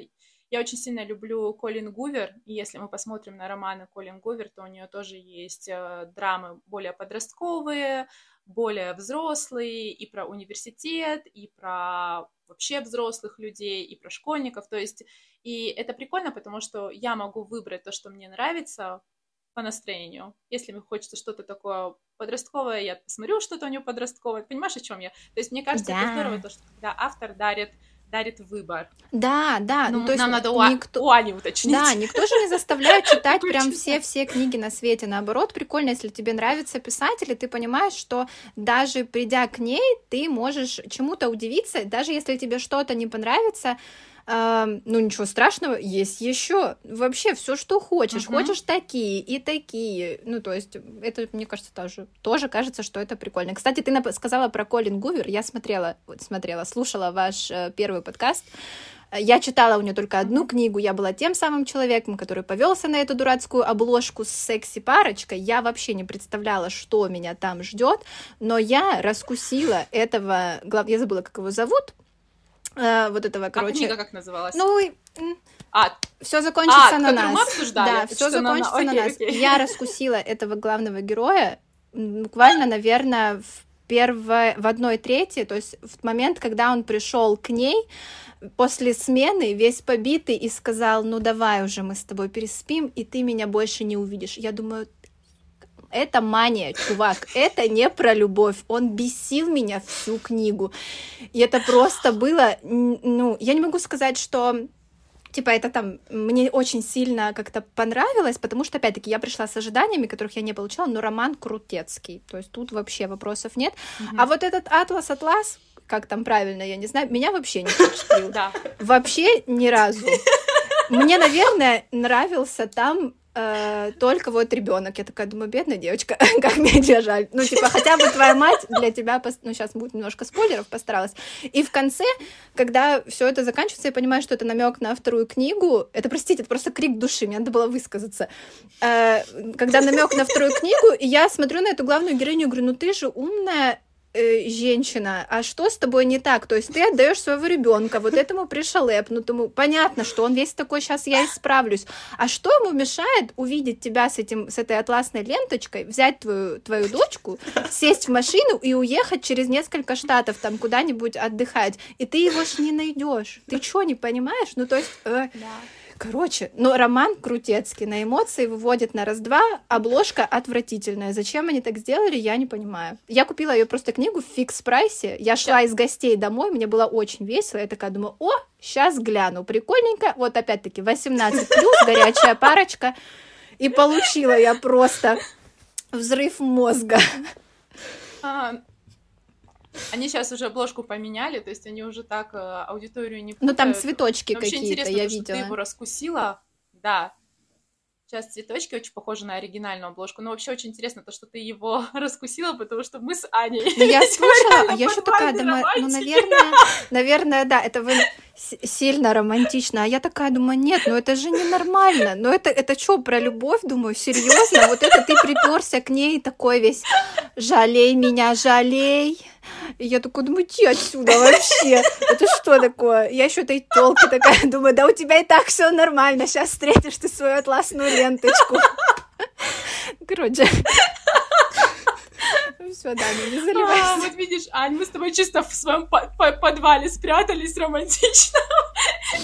я очень сильно люблю Колин Гувер, и если мы посмотрим на романы Колин Гувер, то у нее тоже есть э, драмы более подростковые, более взрослые, и про университет, и про вообще взрослых людей, и про школьников. То есть и это прикольно, потому что я могу выбрать то, что мне нравится по настроению. Если мне хочется что-то такое подростковое, я посмотрю что-то у него подростковое. Понимаешь, о чем я? То есть мне кажется, да. это здорово, то, что когда автор дарит дарит выбор. Да, да. Ну, ну, то есть нам надо у, никто... у Ани уточнить. Да, никто же не заставляет читать прям все-все книги на свете. Наоборот, прикольно, если тебе нравится писатель, и ты понимаешь, что даже придя к ней, ты можешь чему-то удивиться, даже если тебе что-то не понравится, ну ничего страшного, есть еще вообще все, что хочешь. Uh-huh. Хочешь такие и такие. Ну, то есть, это, мне кажется, тоже, тоже кажется, что это прикольно. Кстати, ты сказала про Колин Гувер. Я смотрела, вот, смотрела, слушала ваш э, первый подкаст. Я читала у нее только одну книгу, я была тем самым человеком, который повелся на эту дурацкую обложку с секси-парочкой. Я вообще не представляла, что меня там ждет, но я раскусила этого, глав... я забыла, как его зовут, э, вот этого, короче... А книга как называлась? Ну, а, все закончится а, на нас. Мы обсуждали? Да, все закончится на, на, на нас. Окей. Я раскусила этого главного героя буквально, наверное, в первой, в одной трети, то есть в момент, когда он пришел к ней после смены, весь побитый, и сказал, ну давай уже мы с тобой переспим, и ты меня больше не увидишь. Я думаю, это мания, чувак, это не про любовь. Он бесил меня всю книгу. И это просто было, ну, я не могу сказать, что типа, это там мне очень сильно как-то понравилось, потому что, опять-таки, я пришла с ожиданиями, которых я не получала, но роман крутецкий, то есть тут вообще вопросов нет. Mm-hmm. А вот этот «Атлас-Атлас», как там правильно, я не знаю, меня вообще не впечатлил. Вообще ни разу. Мне, наверное, нравился там только вот ребенок. Я такая думаю, бедная девочка, как мне тебя жаль. Ну, типа, хотя бы твоя мать для тебя, ну, сейчас будет немножко спойлеров, постаралась. И в конце, когда все это заканчивается, я понимаю, что это намек на вторую книгу. Это, простите, это просто крик души, мне надо было высказаться. Э, когда намек на вторую книгу, и я смотрю на эту главную героиню и говорю, ну ты же умная, э, женщина, а что с тобой не так? То есть ты отдаешь своего ребенка вот этому пришелепнутому, понятно, что он весь такой, сейчас я исправлюсь. А что ему мешает увидеть тебя с, этим, с этой атласной ленточкой, взять твою, твою дочку, сесть в машину и уехать через несколько штатов там куда-нибудь отдыхать, и ты его ж не найдешь. Ты что, не понимаешь? Ну, то есть... Э, да. Короче, но роман крутецкий, на эмоции выводит на раз-два, обложка отвратительная. Зачем они так сделали, я не понимаю. Я купила ее просто книгу в фикс-прайсе, я шла из гостей домой, мне было очень весело, я такая думаю, о, сейчас гляну, прикольненько, вот опять-таки 18+, горячая парочка, и получила я просто взрыв мозга. А, они сейчас уже обложку поменяли, то есть они уже так э, аудиторию не путают. Ну там цветочки какие-то, я видела. ты его раскусила, да. Сейчас цветочки очень похожи на оригинальную обложку, но вообще очень интересно то, что ты его раскусила, потому что мы с Аней... Ну, я слушала, а я еще такая думаю, ну, наверное, наверное, да, это вы сильно романтично, а я такая думаю, нет, ну это же ненормально, ну это, это что, про любовь, думаю, серьезно, вот это ты приперся к ней такой весь, жалей меня, жалей, и я такой думаю, иди отсюда вообще. Это что такое? Я еще этой телки такая думаю, да у тебя и так все нормально. Сейчас встретишь ты свою атласную ленточку. Короче. Все, да, не заливайся. А, вот видишь, Ань, мы с тобой чисто в своем подвале спрятались романтично.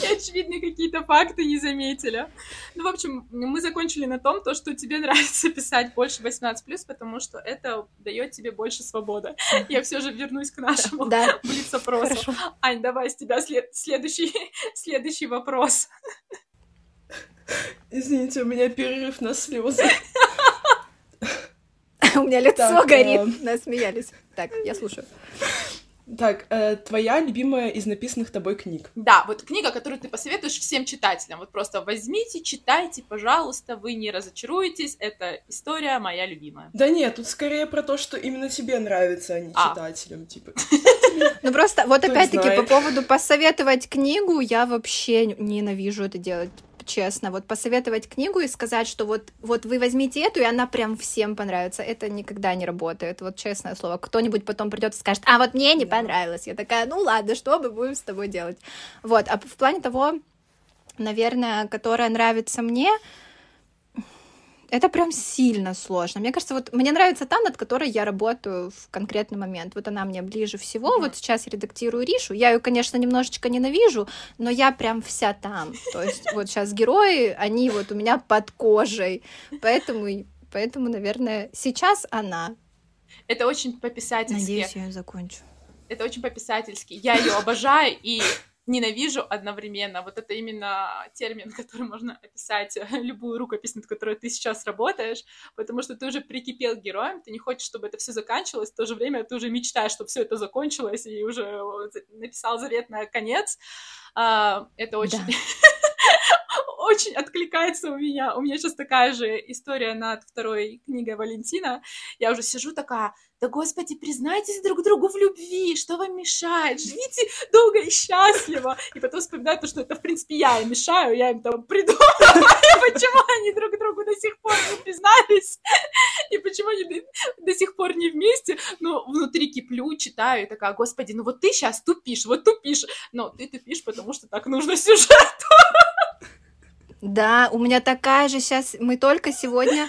И очевидные какие-то факты не заметили. Ну, в общем, мы закончили на том, то, что тебе нравится писать больше 18+, потому что это дает тебе больше свободы. Я все же вернусь к нашему да. блиц-опросу. Ань, давай с тебя след- следующий, следующий вопрос. Извините, у меня перерыв на слезы. У меня лицо горит. Э, Насмеялись. Так, я слушаю. Так, э, твоя любимая из написанных тобой книг? Да, вот книга, которую ты посоветуешь всем читателям. Вот просто возьмите, читайте, пожалуйста, вы не разочаруетесь. Это история моя любимая. Да нет, тут скорее про то, что именно тебе нравится, а не а. читателям, типа. Ну просто вот опять-таки по поводу посоветовать книгу, я вообще ненавижу это делать честно, вот посоветовать книгу и сказать, что вот, вот вы возьмите эту, и она прям всем понравится, это никогда не работает, вот честное слово. Кто-нибудь потом придет и скажет, а вот мне не понравилось. Я такая, ну ладно, что мы будем с тобой делать? Вот, а в плане того, наверное, которая нравится мне, это прям сильно сложно. Мне кажется, вот мне нравится та, над которой я работаю в конкретный момент. Вот она мне ближе всего. Mm-hmm. Вот сейчас я редактирую Ришу. Я ее, конечно, немножечко ненавижу, но я прям вся там. То есть вот сейчас герои, они вот у меня под кожей. Поэтому, поэтому, наверное, сейчас она. Это очень по-писательски. Надеюсь, я ее закончу. Это очень по-писательски. Я ее обожаю, и ненавижу одновременно. Вот это именно термин, который можно описать любую рукопись, над которой ты сейчас работаешь, потому что ты уже прикипел к героям, ты не хочешь, чтобы это все заканчивалось, в то же время ты уже мечтаешь, чтобы все это закончилось, и уже написал заветный конец. А, это очень... Да. очень откликается у меня. У меня сейчас такая же история над второй книгой Валентина. Я уже сижу такая, да господи, признайтесь друг другу в любви, что вам мешает, живите долго и счастливо. И потом вспоминаю то, что это, в принципе, я им мешаю, я им там придумала, почему они друг другу до сих пор не признались, и почему они до сих пор не вместе. Но внутри киплю, читаю, и такая, господи, ну вот ты сейчас тупишь, вот тупишь. Но ты тупишь, потому что так нужно сюжету. Да, у меня такая же сейчас, мы только сегодня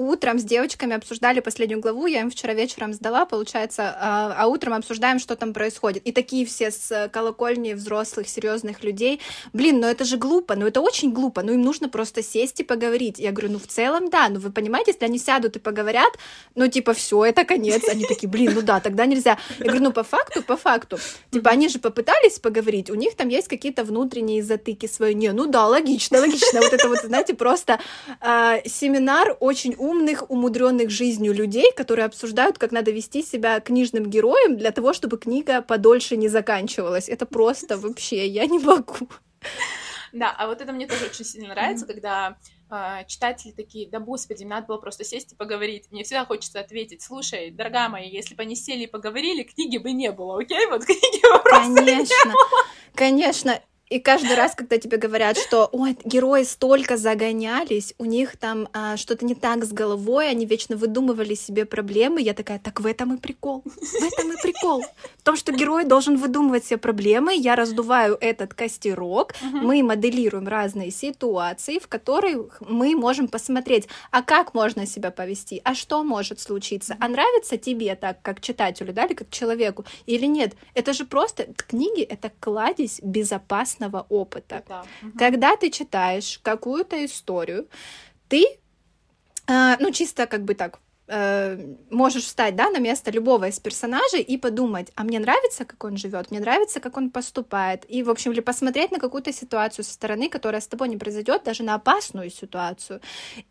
утром с девочками обсуждали последнюю главу, я им вчера вечером сдала, получается, а, а утром обсуждаем, что там происходит. И такие все с колокольни взрослых, серьезных людей. Блин, ну это же глупо, ну это очень глупо, ну им нужно просто сесть и поговорить. Я говорю, ну в целом да, ну вы понимаете, если они сядут и поговорят, ну типа все, это конец. Они такие, блин, ну да, тогда нельзя. Я говорю, ну по факту, по факту. Типа они же попытались поговорить, у них там есть какие-то внутренние затыки свои. Не, ну да, логично, логично. Вот это вот, знаете, просто э, семинар очень умных, умудренных жизнью людей, которые обсуждают, как надо вести себя книжным героем для того, чтобы книга подольше не заканчивалась. Это просто вообще, я не могу. Да, а вот это мне тоже очень сильно нравится, когда э, читатели такие, да господи, надо было просто сесть и поговорить. Мне всегда хочется ответить, слушай, дорогая моя, если бы они сели и поговорили, книги бы не было, окей? Вот книги бы просто Конечно, не было. конечно. И каждый раз, когда тебе говорят, что ой, герои столько загонялись, у них там а, что-то не так с головой, они вечно выдумывали себе проблемы, я такая, так в этом и прикол, в этом и прикол. В том, что герой должен выдумывать себе проблемы, я раздуваю этот костерок, мы моделируем разные ситуации, в которых мы можем посмотреть, а как можно себя повести, а что может случиться, а нравится тебе так, как читателю, да, или как человеку, или нет. Это же просто, книги — это кладезь безопасности личностного опыта. Да. Когда ты читаешь какую-то историю, ты, э, ну, чисто как бы так, э, можешь встать, да, на место любого из персонажей и подумать, а мне нравится, как он живет, мне нравится, как он поступает, и, в общем, или посмотреть на какую-то ситуацию со стороны, которая с тобой не произойдет, даже на опасную ситуацию.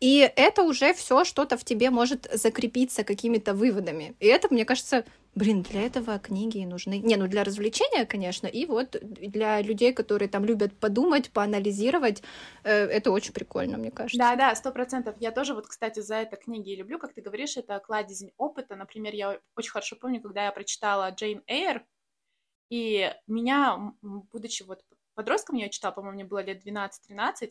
И это уже все что-то в тебе может закрепиться какими-то выводами. И это, мне кажется, Блин, для этого книги и нужны. Не, ну для развлечения, конечно, и вот для людей, которые там любят подумать, поанализировать, э, это очень прикольно, мне кажется. Да, да, сто процентов. Я тоже вот, кстати, за это книги люблю, как ты говоришь, это кладезь опыта. Например, я очень хорошо помню, когда я прочитала Джейн Эйр, и меня, будучи вот подростком, я читала, по-моему, мне было лет 12-13,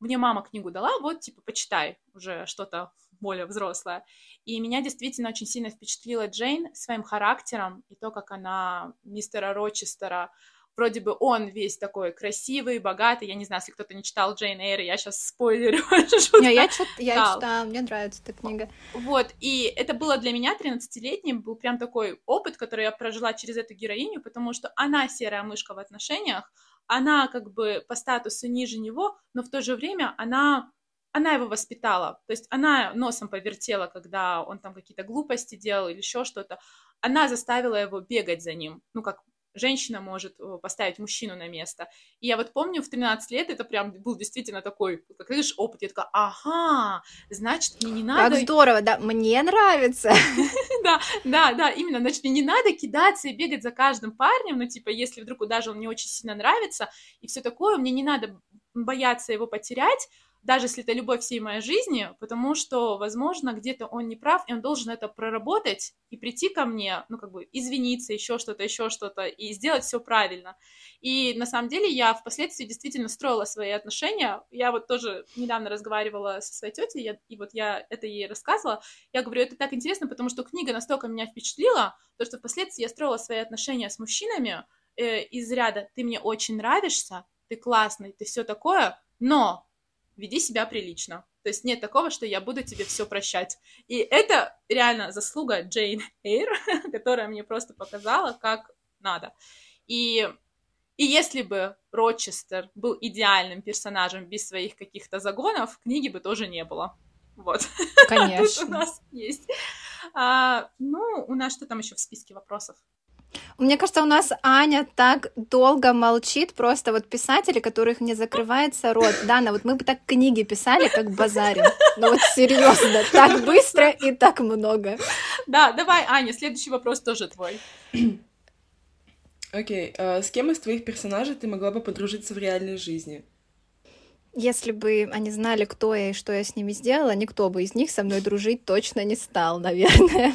мне мама книгу дала, вот, типа, почитай уже что-то более взрослая. И меня действительно очень сильно впечатлила Джейн своим характером и то, как она мистера Рочестера вроде бы он весь такой красивый, богатый. Я не знаю, если кто-то не читал Джейн Эйр, я сейчас спойлерю. Не, я, чит, я читала, мне нравится эта книга. Вот, и это было для меня 13-летним, был прям такой опыт, который я прожила через эту героиню, потому что она серая мышка в отношениях, она как бы по статусу ниже него, но в то же время она она его воспитала, то есть она носом повертела, когда он там какие-то глупости делал или еще что-то, она заставила его бегать за ним, ну, как женщина может э, поставить мужчину на место. И я вот помню, в 13 лет это прям был действительно такой, как видишь, опыт. Я такая, ага, значит, мне не надо... Как здорово, да, мне нравится. Да, да, да, именно, значит, мне не надо кидаться и бегать за каждым парнем, ну, типа, если вдруг даже он мне очень сильно нравится, и все такое, мне не надо бояться его потерять, даже если это любовь всей моей жизни, потому что, возможно, где-то он не прав, и он должен это проработать и прийти ко мне, ну, как бы, извиниться, еще что-то, еще что-то, и сделать все правильно. И на самом деле я впоследствии действительно строила свои отношения. Я вот тоже недавно разговаривала со своей тетей, я, и вот я это ей рассказывала. Я говорю, это так интересно, потому что книга настолько меня впечатлила, то, что впоследствии я строила свои отношения с мужчинами э, из ряда «ты мне очень нравишься», «ты классный», «ты все такое», но веди себя прилично. То есть нет такого, что я буду тебе все прощать. И это реально заслуга Джейн Эйр, которая мне просто показала, как надо. И, и если бы Рочестер был идеальным персонажем без своих каких-то загонов, книги бы тоже не было. Вот. Конечно. у нас есть. А, ну, у нас что там еще в списке вопросов? Мне кажется, у нас Аня так долго молчит, просто вот писатели, которых не закрывается рот. Дана, вот мы бы так книги писали, как базарим. Ну вот серьезно, так быстро и так много. Да, давай, Аня, следующий вопрос тоже твой. Окей, okay. а с кем из твоих персонажей ты могла бы подружиться в реальной жизни? Если бы они знали, кто я и что я с ними сделала, никто бы из них со мной дружить точно не стал, наверное.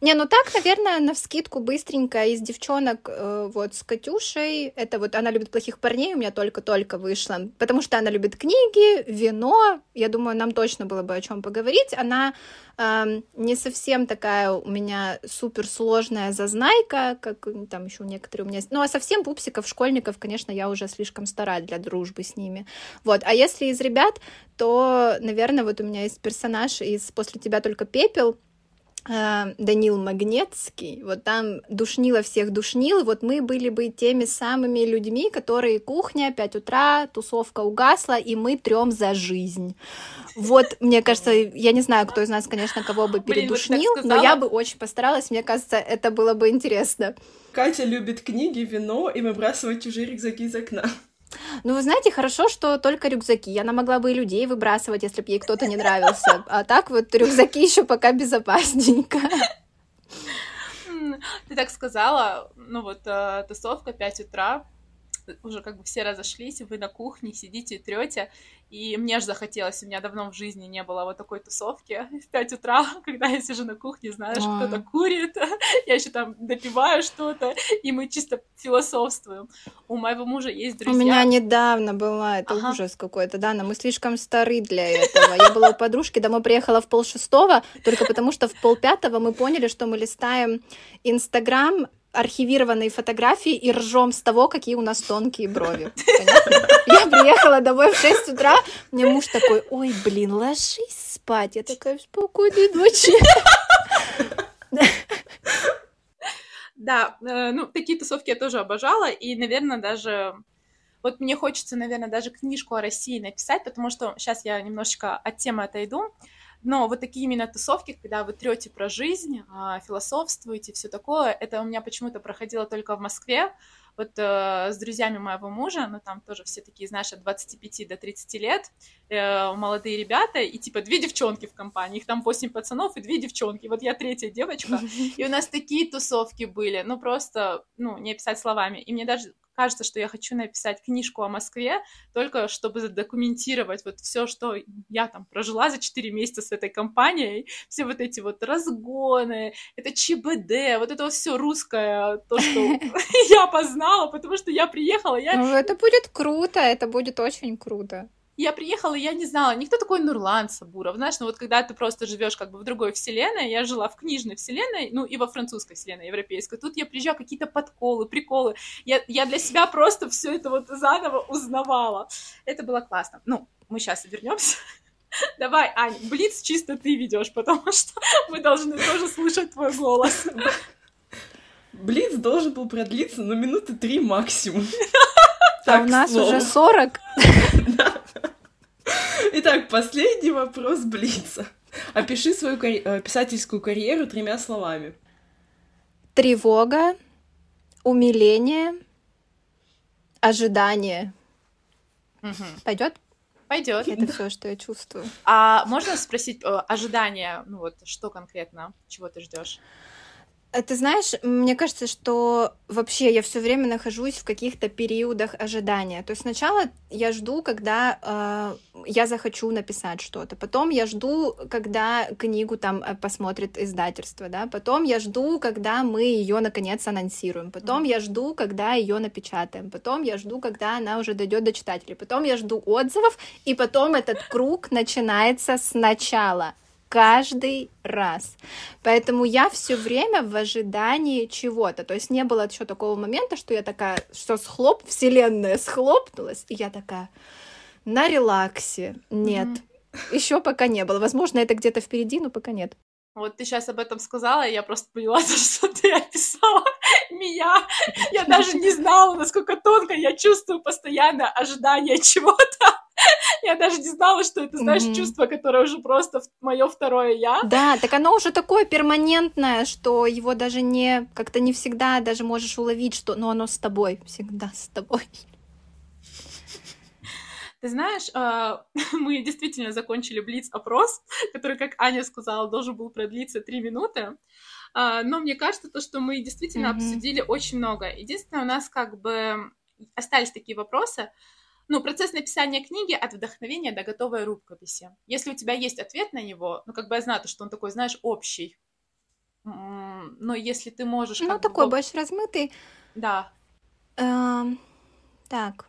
Не, ну так, наверное, на вскидку быстренько из девчонок э, вот с Катюшей. Это вот она любит плохих парней, у меня только-только вышло. Потому что она любит книги, вино. Я думаю, нам точно было бы о чем поговорить. Она э, не совсем такая у меня суперсложная зазнайка, как там еще некоторые у меня. Ну, а совсем пупсиков, школьников, конечно, я уже слишком стара для дружбы с ними. Вот. А если из ребят, то, наверное, вот у меня есть персонаж из «После тебя только пепел», Данил Магнетский, вот там душнило всех душнил, вот мы были бы теми самыми людьми, которые кухня, 5 утра, тусовка угасла, и мы трем за жизнь. Вот, мне кажется, я не знаю, кто из нас, конечно, кого бы передушнил, Блин, но я бы очень постаралась, мне кажется, это было бы интересно. Катя любит книги, вино и выбрасывать чужие рюкзаки из окна. Ну, вы знаете, хорошо, что только рюкзаки. Она могла бы и людей выбрасывать, если бы ей кто-то не нравился. А так вот рюкзаки еще пока безопасненько. Ты так сказала, ну вот, э, тусовка 5 утра, уже как бы все разошлись, вы на кухне сидите, трете, и мне же захотелось, у меня давно в жизни не было вот такой тусовки в 5 утра, когда я сижу на кухне, знаешь, а. кто-то курит, я еще там допиваю что-то, и мы чисто философствуем. У моего мужа есть друзья. У меня недавно была, это ага. ужас какой-то, да, но мы слишком стары для этого. Я была у подружки, домой приехала в пол шестого, только потому что в пол пятого мы поняли, что мы листаем Инстаграм, архивированные фотографии и ржем с того, какие у нас тонкие брови. Я приехала домой в 6 утра, мне муж такой, ой, блин, ложись спать. Я такая, спокойной ночи. Да, э, ну, такие тусовки я тоже обожала, и, наверное, даже вот мне хочется, наверное, даже книжку о России написать, потому что сейчас я немножечко от темы отойду. Но вот такие именно тусовки, когда вы трете про жизнь, а, философствуете, все такое, это у меня почему-то проходило только в Москве. Вот э, с друзьями моего мужа, ну там тоже все такие, знаешь, от 25 до 30 лет, э, молодые ребята, и типа две девчонки в компании, их там 8 пацанов и две девчонки, вот я третья девочка, и у нас такие тусовки были, ну просто, ну, не описать словами, и мне даже кажется, что я хочу написать книжку о Москве, только чтобы задокументировать вот все, что я там прожила за 4 месяца с этой компанией, все вот эти вот разгоны, это ЧБД, вот это вот все русское, то, что я познала, потому что я приехала, я... Ну, это будет круто, это будет очень круто я приехала, я не знала, никто такой Нурлан Сабуров, знаешь, ну вот когда ты просто живешь как бы в другой вселенной, я жила в книжной вселенной, ну и во французской вселенной, европейской, тут я приезжаю, какие-то подколы, приколы, я, я для себя просто все это вот заново узнавала, это было классно. Ну, мы сейчас вернемся. Давай, Ань, Блиц чисто ты ведешь, потому что мы должны тоже слышать твой голос. Блиц должен был продлиться, на минуты три максимум. Так, а у нас уже 40. Итак, последний вопрос Блица. Опиши свою карь... Э, писательскую карьеру тремя словами. Тревога, умиление, ожидание. Угу. Пойдет? Пойдет. Это все, что я чувствую. А можно спросить э, ожидание? Ну вот, что конкретно? Чего ты ждешь? А ты знаешь, мне кажется, что вообще я все время нахожусь в каких-то периодах ожидания. То есть сначала я жду, когда э, я захочу написать что-то, потом я жду, когда книгу там э, посмотрит издательство, да, потом я жду, когда мы ее наконец анонсируем, потом mm-hmm. я жду, когда ее напечатаем, потом я жду, когда она уже дойдет до читателей, потом я жду отзывов, и потом этот круг начинается сначала каждый раз. Поэтому я все время в ожидании чего-то. То есть не было еще такого момента, что я такая, что схлоп, вселенная схлопнулась, и я такая на релаксе. Нет, mm-hmm. еще пока не было. Возможно, это где-то впереди, но пока нет. Вот ты сейчас об этом сказала, и я просто поняла, что ты описала меня. Я даже не знала, насколько тонко я чувствую постоянно ожидание чего-то. Я даже не знала, что это, знаешь, mm-hmm. чувство, которое уже просто мое второе я. Да, так оно уже такое перманентное, что его даже не как-то не всегда даже можешь уловить, что, ну, оно с тобой, всегда с тобой. Ты знаешь, а, мы действительно закончили блиц-опрос, который, как Аня сказала, должен был продлиться три минуты. А, но мне кажется, то, что мы действительно mm-hmm. обсудили очень много. Единственное, у нас как бы остались такие вопросы, ну, процесс написания книги от вдохновения до готовой рукописи. Если у тебя есть ответ на него, ну, как бы я знаю, то, что он такой, знаешь, общий, но если ты можешь... Ну, такой бы... больше размытый. Да. Эм, так.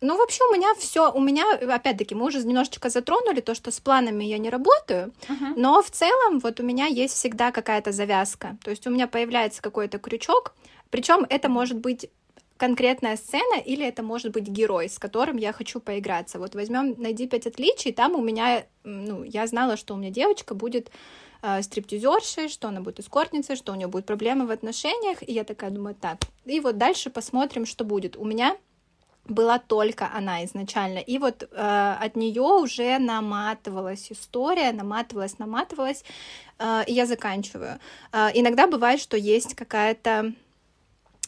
Ну, вообще у меня все, у меня, опять-таки, мы уже немножечко затронули то, что с планами я не работаю, uh-huh. но в целом вот у меня есть всегда какая-то завязка. То есть у меня появляется какой-то крючок, причем это может быть конкретная сцена или это может быть герой, с которым я хочу поиграться. Вот возьмем «Найди пять отличий», там у меня, ну, я знала, что у меня девочка будет э, стриптизершей, что она будет эскортницей, что у нее будут проблемы в отношениях, и я такая думаю, так, и вот дальше посмотрим, что будет. У меня была только она изначально. И вот э, от нее уже наматывалась история, наматывалась, наматывалась, э, и я заканчиваю. Э, иногда бывает, что есть какая-то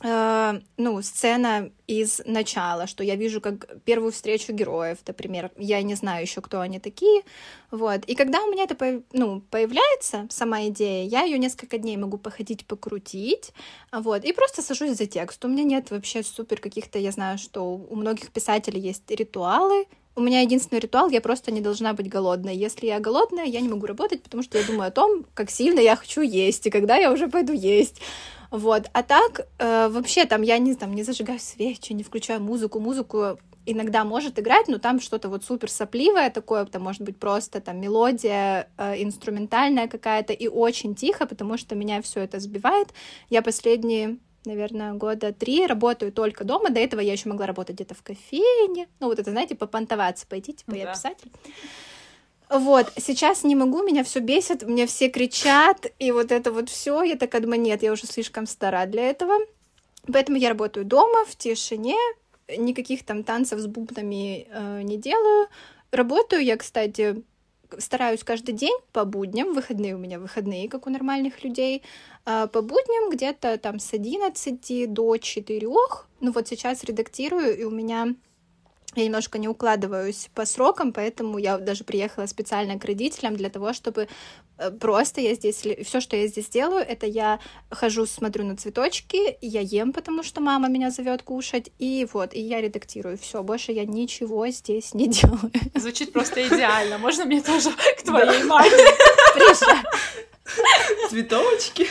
э, ну, сцена из начала, что я вижу как первую встречу героев, например. Я не знаю еще, кто они такие. Вот. И когда у меня это ну, появляется, сама идея, я ее несколько дней могу походить, покрутить, вот, и просто сажусь за текст. У меня нет вообще супер каких-то, я знаю, что у многих писателей есть ритуалы, у меня единственный ритуал, я просто не должна быть голодной. Если я голодная, я не могу работать, потому что я думаю о том, как сильно я хочу есть, и когда я уже пойду есть. Вот. А так, э, вообще, там, я не, там, не зажигаю свечи, не включаю музыку. Музыку иногда может играть, но там что-то вот супер сопливое такое, там может быть просто там мелодия э, инструментальная какая-то и очень тихо, потому что меня все это сбивает. Я последние наверное, года три работаю только дома. До этого я еще могла работать где-то в кофейне. Ну, вот это, знаете, попонтоваться, пойти, типа, да. я писатель. Вот, сейчас не могу, меня все бесит, мне все кричат, и вот это вот все, я такая думаю, нет, я уже слишком стара для этого. Поэтому я работаю дома, в тишине, никаких там танцев с бубнами э, не делаю. Работаю я, кстати, стараюсь каждый день по будням, выходные у меня выходные, как у нормальных людей, э, по будням где-то там с 11 до 4. Ну вот сейчас редактирую, и у меня я немножко не укладываюсь по срокам, поэтому я даже приехала специально к родителям для того, чтобы э, просто я здесь, все, что я здесь делаю, это я хожу, смотрю на цветочки, я ем, потому что мама меня зовет кушать, и вот, и я редактирую. Все, больше я ничего здесь не делаю. Звучит просто идеально. Можно мне тоже к твоей маме? Цветочки.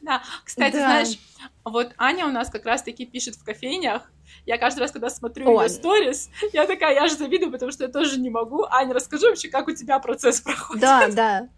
Да, кстати, знаешь, вот Аня у нас как раз-таки пишет в кофейнях, я каждый раз, когда смотрю ее сторис, я такая, я же завидую, потому что я тоже не могу. Аня, расскажи вообще, как у тебя процесс проходит. Да, да.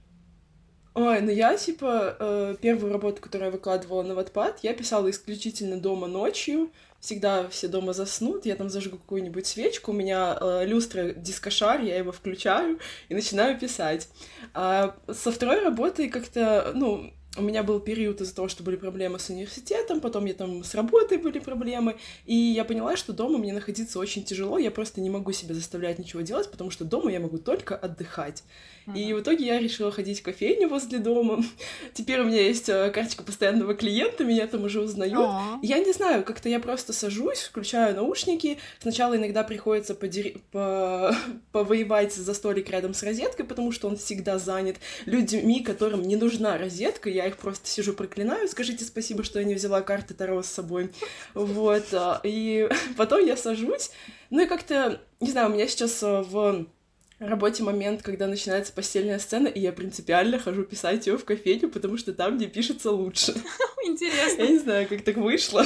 Ой, ну я, типа, э, первую работу, которую я выкладывала на Wattpad, я писала исключительно дома ночью. Всегда все дома заснут, я там зажгу какую-нибудь свечку, у меня э, люстра дискошар, я его включаю и начинаю писать. А со второй работой как-то, ну, у меня был период из-за того, что были проблемы с университетом, потом я там с работой были проблемы, и я поняла, что дома мне находиться очень тяжело, я просто не могу себя заставлять ничего делать, потому что дома я могу только отдыхать. Mm-hmm. И в итоге я решила ходить в кофейню возле дома. Теперь у меня есть э, карточка постоянного клиента, меня там уже узнаю. Oh. Я не знаю, как-то я просто сажусь, включаю наушники. Сначала иногда приходится подери... по... повоевать за столик рядом с розеткой, потому что он всегда занят людьми, которым не нужна розетка. Я их просто сижу проклинаю. Скажите спасибо, что я не взяла карты Таро с собой. Вот. А, и потом я сажусь. Ну и как-то, не знаю, у меня сейчас э, в работе момент, когда начинается постельная сцена, и я принципиально хожу писать ее в кофейню, потому что там, где пишется лучше. Интересно. Я не знаю, как так вышло.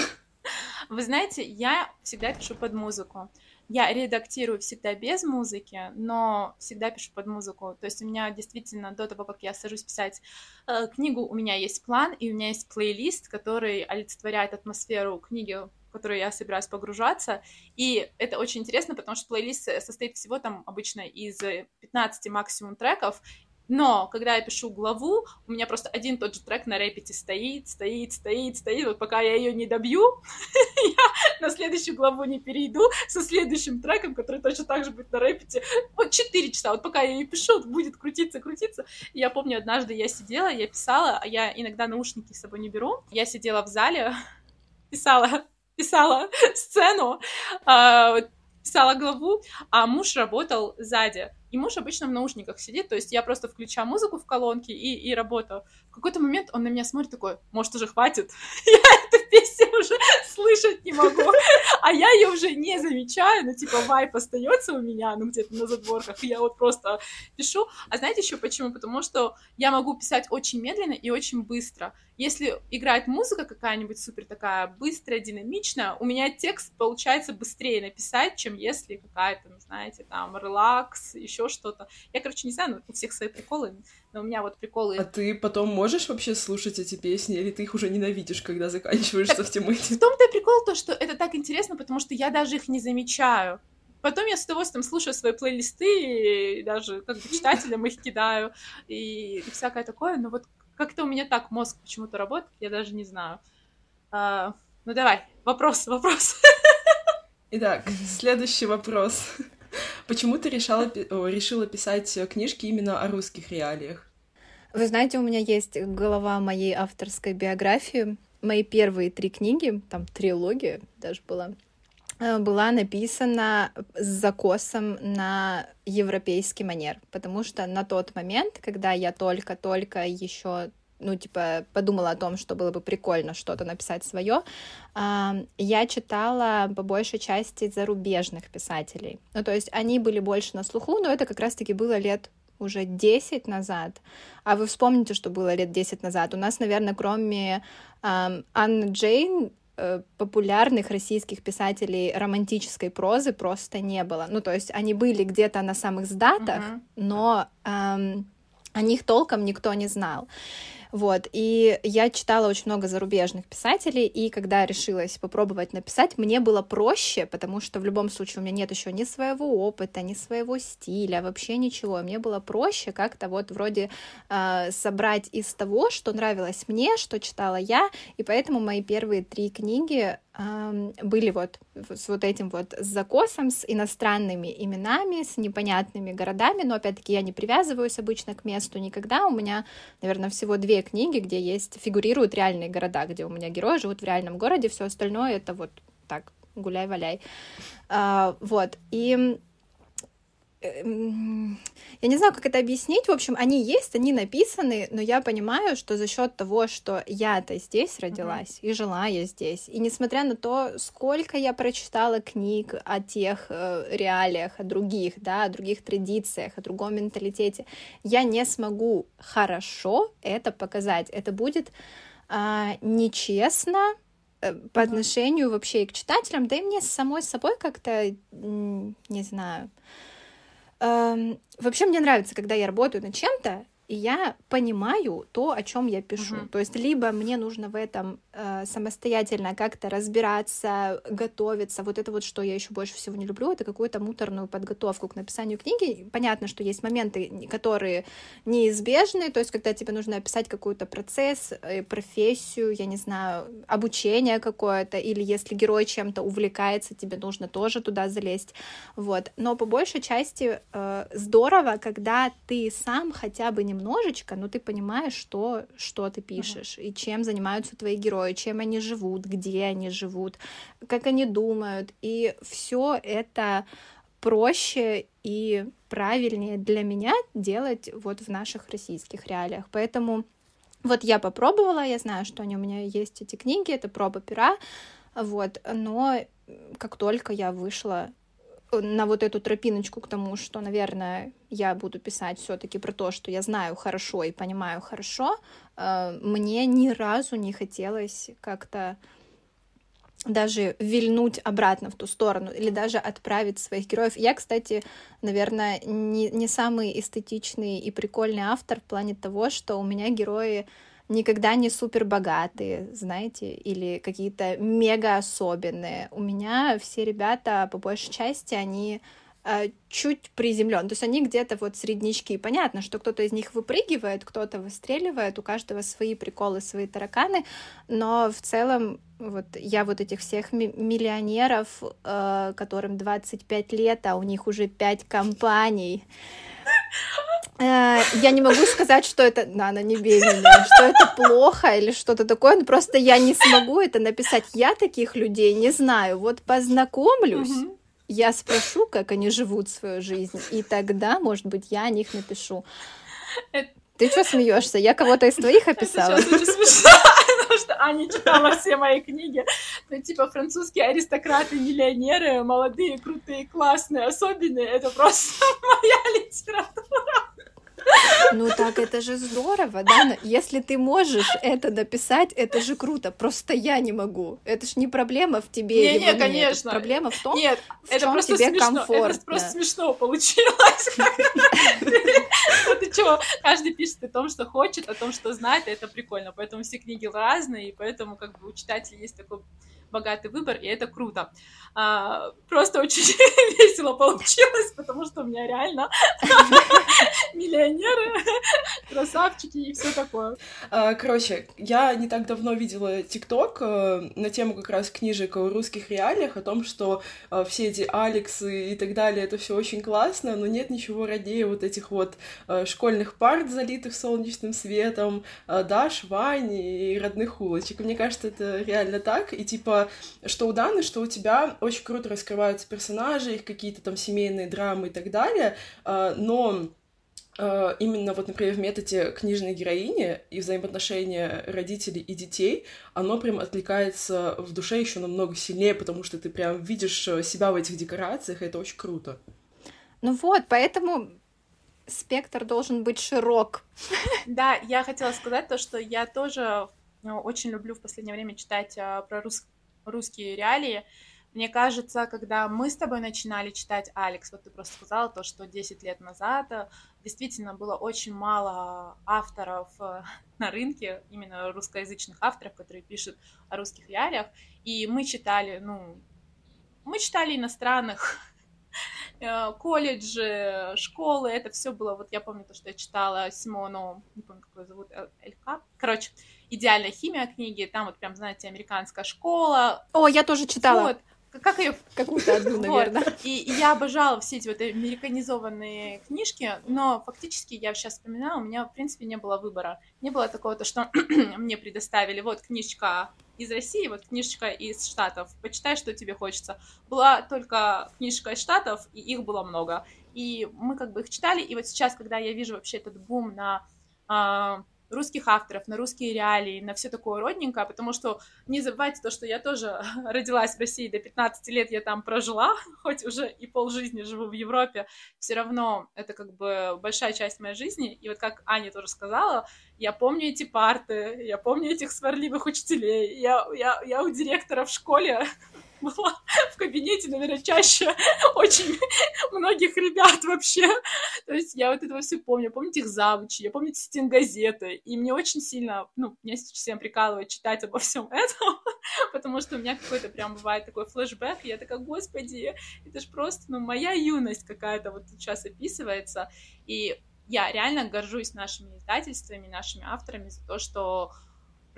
Вы знаете, я всегда пишу под музыку. Я редактирую всегда без музыки, но всегда пишу под музыку. То есть у меня действительно до того, как я сажусь писать э, книгу, у меня есть план, и у меня есть плейлист, который олицетворяет атмосферу книги, в которую я собираюсь погружаться. И это очень интересно, потому что плейлист состоит всего там обычно из 15 максимум треков, но когда я пишу главу, у меня просто один тот же трек на репете стоит, стоит, стоит, стоит. Вот пока я ее не добью, я на следующую главу не перейду со следующим треком, который точно так же будет на репете. Вот 4 часа. Вот пока я ее пишу, будет крутиться, крутиться. Я помню, однажды я сидела, я писала, а я иногда наушники с собой не беру. Я сидела в зале, писала писала сцену, э, писала главу, а муж работал сзади. И муж обычно в наушниках сидит, то есть я просто включаю музыку в колонке и, и работаю. В какой-то момент он на меня смотрит такой, может, уже хватит? Я песню уже слышать не могу. А я ее уже не замечаю, ну, типа, вайп остается у меня, ну, где-то на задворках, и я вот просто пишу. А знаете еще почему? Потому что я могу писать очень медленно и очень быстро. Если играет музыка какая-нибудь супер такая быстрая, динамичная, у меня текст получается быстрее написать, чем если какая-то, ну, знаете, там, релакс, еще что-то. Я, короче, не знаю, ну, у всех свои приколы, но у меня вот приколы... А ты потом можешь вообще слушать эти песни, или ты их уже ненавидишь, когда заканчиваешься так, в темате? В том-то и прикол то, что это так интересно, потому что я даже их не замечаю. Потом я с удовольствием слушаю свои плейлисты, и даже как бы читателям их кидаю, и, и всякое такое, но вот как-то у меня так мозг почему-то работает, я даже не знаю. А, ну давай, вопрос, вопрос. Итак, следующий вопрос. Почему ты решала, решила писать книжки именно о русских реалиях? Вы знаете, у меня есть голова моей авторской биографии. мои первые три книги, там трилогия даже была, э, была написана с закосом на европейский манер, потому что на тот момент, когда я только-только еще ну, типа, подумала о том, что было бы прикольно что-то написать свое, я читала по большей части зарубежных писателей. Ну, то есть они были больше на слуху, но это как раз-таки было лет уже 10 назад. А вы вспомните, что было лет 10 назад. У нас, наверное, кроме эм, Анны Джейн э, популярных российских писателей романтической прозы просто не было. Ну, то есть они были где-то на самых сдатах, uh-huh. но эм, о них толком никто не знал. Вот, и я читала очень много зарубежных писателей, и когда решилась попробовать написать, мне было проще, потому что в любом случае у меня нет еще ни своего опыта, ни своего стиля, вообще ничего. Мне было проще как-то вот вроде э, собрать из того, что нравилось мне, что читала я, и поэтому мои первые три книги были вот с вот этим вот закосом, с иностранными именами, с непонятными городами, но опять-таки я не привязываюсь обычно к месту никогда. У меня, наверное, всего две книги, где есть, фигурируют реальные города, где у меня герои живут в реальном городе, все остальное это вот так, гуляй-валяй. А, вот, и я не знаю, как это объяснить. В общем, они есть, они написаны, но я понимаю, что за счет того, что я-то здесь родилась uh-huh. и жила я здесь, и несмотря на то, сколько я прочитала книг о тех э, реалиях, о других, да, о других традициях, о другом менталитете, я не смогу хорошо это показать. Это будет э, нечестно э, по отношению вообще и к читателям, да и мне самой собой как-то, не знаю, Вообще мне нравится, когда я работаю над чем-то, и я понимаю то, о чем я пишу. Uh-huh. То есть либо мне нужно в этом э, самостоятельно как-то разбираться, готовиться. Вот это вот, что я еще больше всего не люблю, это какую-то муторную подготовку к написанию книги. Понятно, что есть моменты, которые неизбежны, то есть когда тебе нужно описать какой-то процесс, э, профессию, я не знаю, обучение какое-то, или если герой чем-то увлекается, тебе нужно тоже туда залезть. Вот. Но по большей части э, здорово, когда ты сам хотя бы не немножечко, но ты понимаешь, что, что ты пишешь, uh-huh. и чем занимаются твои герои, чем они живут, где они живут, как они думают. И все это проще и правильнее для меня делать вот в наших российских реалиях. Поэтому вот я попробовала, я знаю, что они у меня есть эти книги, это проба пера, вот, но как только я вышла на вот эту тропиночку к тому, что, наверное, я буду писать все-таки про то, что я знаю хорошо и понимаю хорошо, э, мне ни разу не хотелось как-то даже вильнуть обратно в ту сторону или даже отправить своих героев. Я, кстати, наверное, не, не самый эстетичный и прикольный автор в плане того, что у меня герои никогда не супер богатые, знаете, или какие-то мега особенные. У меня все ребята, по большей части, они э, чуть приземлен. То есть они где-то вот среднички. Понятно, что кто-то из них выпрыгивает, кто-то выстреливает, у каждого свои приколы, свои тараканы, но в целом вот я вот этих всех миллионеров, э, которым 25 лет, а у них уже 5 компаний, я не могу сказать, что это... Нана, не бей меня. Что это плохо или что-то такое. Ну, просто я не смогу это написать. Я таких людей не знаю. Вот познакомлюсь, угу. я спрошу, как они живут свою жизнь, и тогда, может быть, я о них напишу. Это... Ты что смеешься? Я кого-то из твоих описала? Это очень смешно, потому что Аня читала все мои книги. Ну, типа, французские аристократы, миллионеры, молодые, крутые, классные, особенные. Это просто моя литература. Ну так это же здорово, да? Если ты можешь это написать, это же круто. Просто я не могу. Это ж не проблема в тебе. Не, не, конечно. Это проблема в том, нет, в это чем просто тебе смешно. комфортно. Это просто смешно получилось. Ты чего? Каждый пишет о том, что хочет, о том, что знает, и это прикольно. Поэтому все книги разные, и поэтому как бы у читателей есть такой богатый выбор, и это круто. А, просто очень весело получилось, потому что у меня реально миллионеры, красавчики и все такое. А, короче, я не так давно видела ТикТок э, на тему как раз книжек о русских реалиях, о том, что э, все эти Алексы и так далее, это все очень классно, но нет ничего роднее вот этих вот э, школьных парт, залитых солнечным светом, Даш, Вань и родных улочек. мне кажется, это реально так. И типа, что у Даны, что у тебя очень круто раскрываются персонажи, их какие-то там семейные драмы и так далее, но Э, именно вот, например, в методе книжной героини и взаимоотношения родителей и детей, оно прям отвлекается в душе еще намного сильнее, потому что ты прям видишь э, себя в этих декорациях, и это очень круто. Ну вот, поэтому спектр должен быть широк. Да, я хотела сказать то, что я тоже ну, очень люблю в последнее время читать а, про рус... русские реалии, мне кажется, когда мы с тобой начинали читать Алекс, вот ты просто сказала то, что 10 лет назад э, действительно было очень мало авторов э, на рынке, именно русскоязычных авторов, которые пишут о русских реалиях, и мы читали, ну, мы читали иностранных э, колледжи, школы, это все было, вот я помню то, что я читала Симону, не помню, как ее зовут, Элька, короче, идеальная химия книги, там вот прям, знаете, американская школа. О, я тоже читала. Вот, как ее какую-то одну, наверное. Вот. И, и я обожала все эти вот американизованные книжки, но фактически я сейчас вспоминаю, у меня в принципе не было выбора. Не было такого, то, что мне предоставили, вот книжечка из России, вот книжечка из Штатов, почитай, что тебе хочется. Была только книжка из Штатов, и их было много. И мы как бы их читали, и вот сейчас, когда я вижу вообще этот бум на а, русских авторов, на русские реалии, на все такое родненькое, потому что не забывайте то, что я тоже родилась в России до 15 лет, я там прожила, хоть уже и полжизни живу в Европе, все равно это как бы большая часть моей жизни, и вот как Аня тоже сказала, я помню эти парты, я помню этих сварливых учителей, я, я, я у директора в школе была в кабинете, наверное, чаще очень многих ребят вообще. То есть я вот этого все помню. Помню их завучи, я помню стенгазеты. И мне очень сильно, ну, меня всем прикалывает читать обо всем этом, потому что у меня какой-то прям бывает такой флешбэк, и я такая, господи, это же просто, ну, моя юность какая-то вот сейчас описывается. И я реально горжусь нашими издательствами, нашими авторами за то, что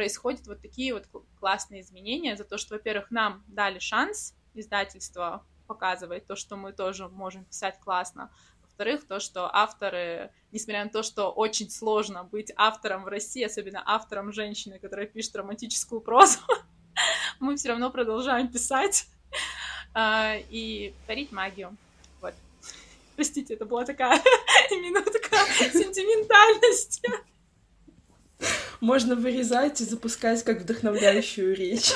происходят вот такие вот классные изменения, за то, что, во-первых, нам дали шанс издательства показывать то, что мы тоже можем писать классно, во-вторых, то, что авторы, несмотря на то, что очень сложно быть автором в России, особенно автором женщины, которая пишет романтическую прозу, мы все равно продолжаем писать а, и творить магию. Вот. Простите, это была такая минутка сентиментальности. Можно вырезать и запускать как вдохновляющую речь.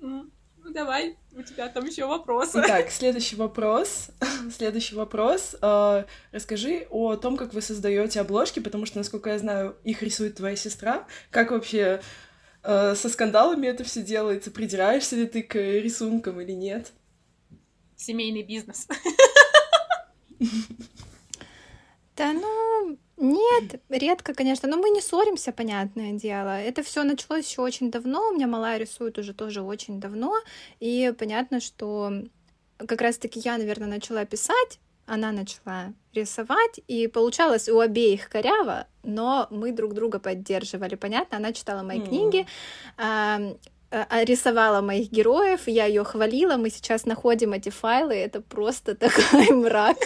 Ну, давай, у тебя там еще вопросы. Так, следующий вопрос. Следующий вопрос. А, расскажи о том, как вы создаете обложки, потому что, насколько я знаю, их рисует твоя сестра. Как вообще а, со скандалами это все делается? Придираешься ли ты к рисункам или нет? Семейный бизнес. Да ну, нет, редко, конечно, но мы не ссоримся, понятное дело. Это все началось еще очень давно. У меня малая рисует уже тоже очень давно. И понятно, что как раз-таки я, наверное, начала писать, она начала рисовать, и получалось у обеих коряво, но мы друг друга поддерживали. Понятно, она читала мои mm. книги, рисовала моих героев, я ее хвалила, мы сейчас находим эти файлы, это просто такой мрак.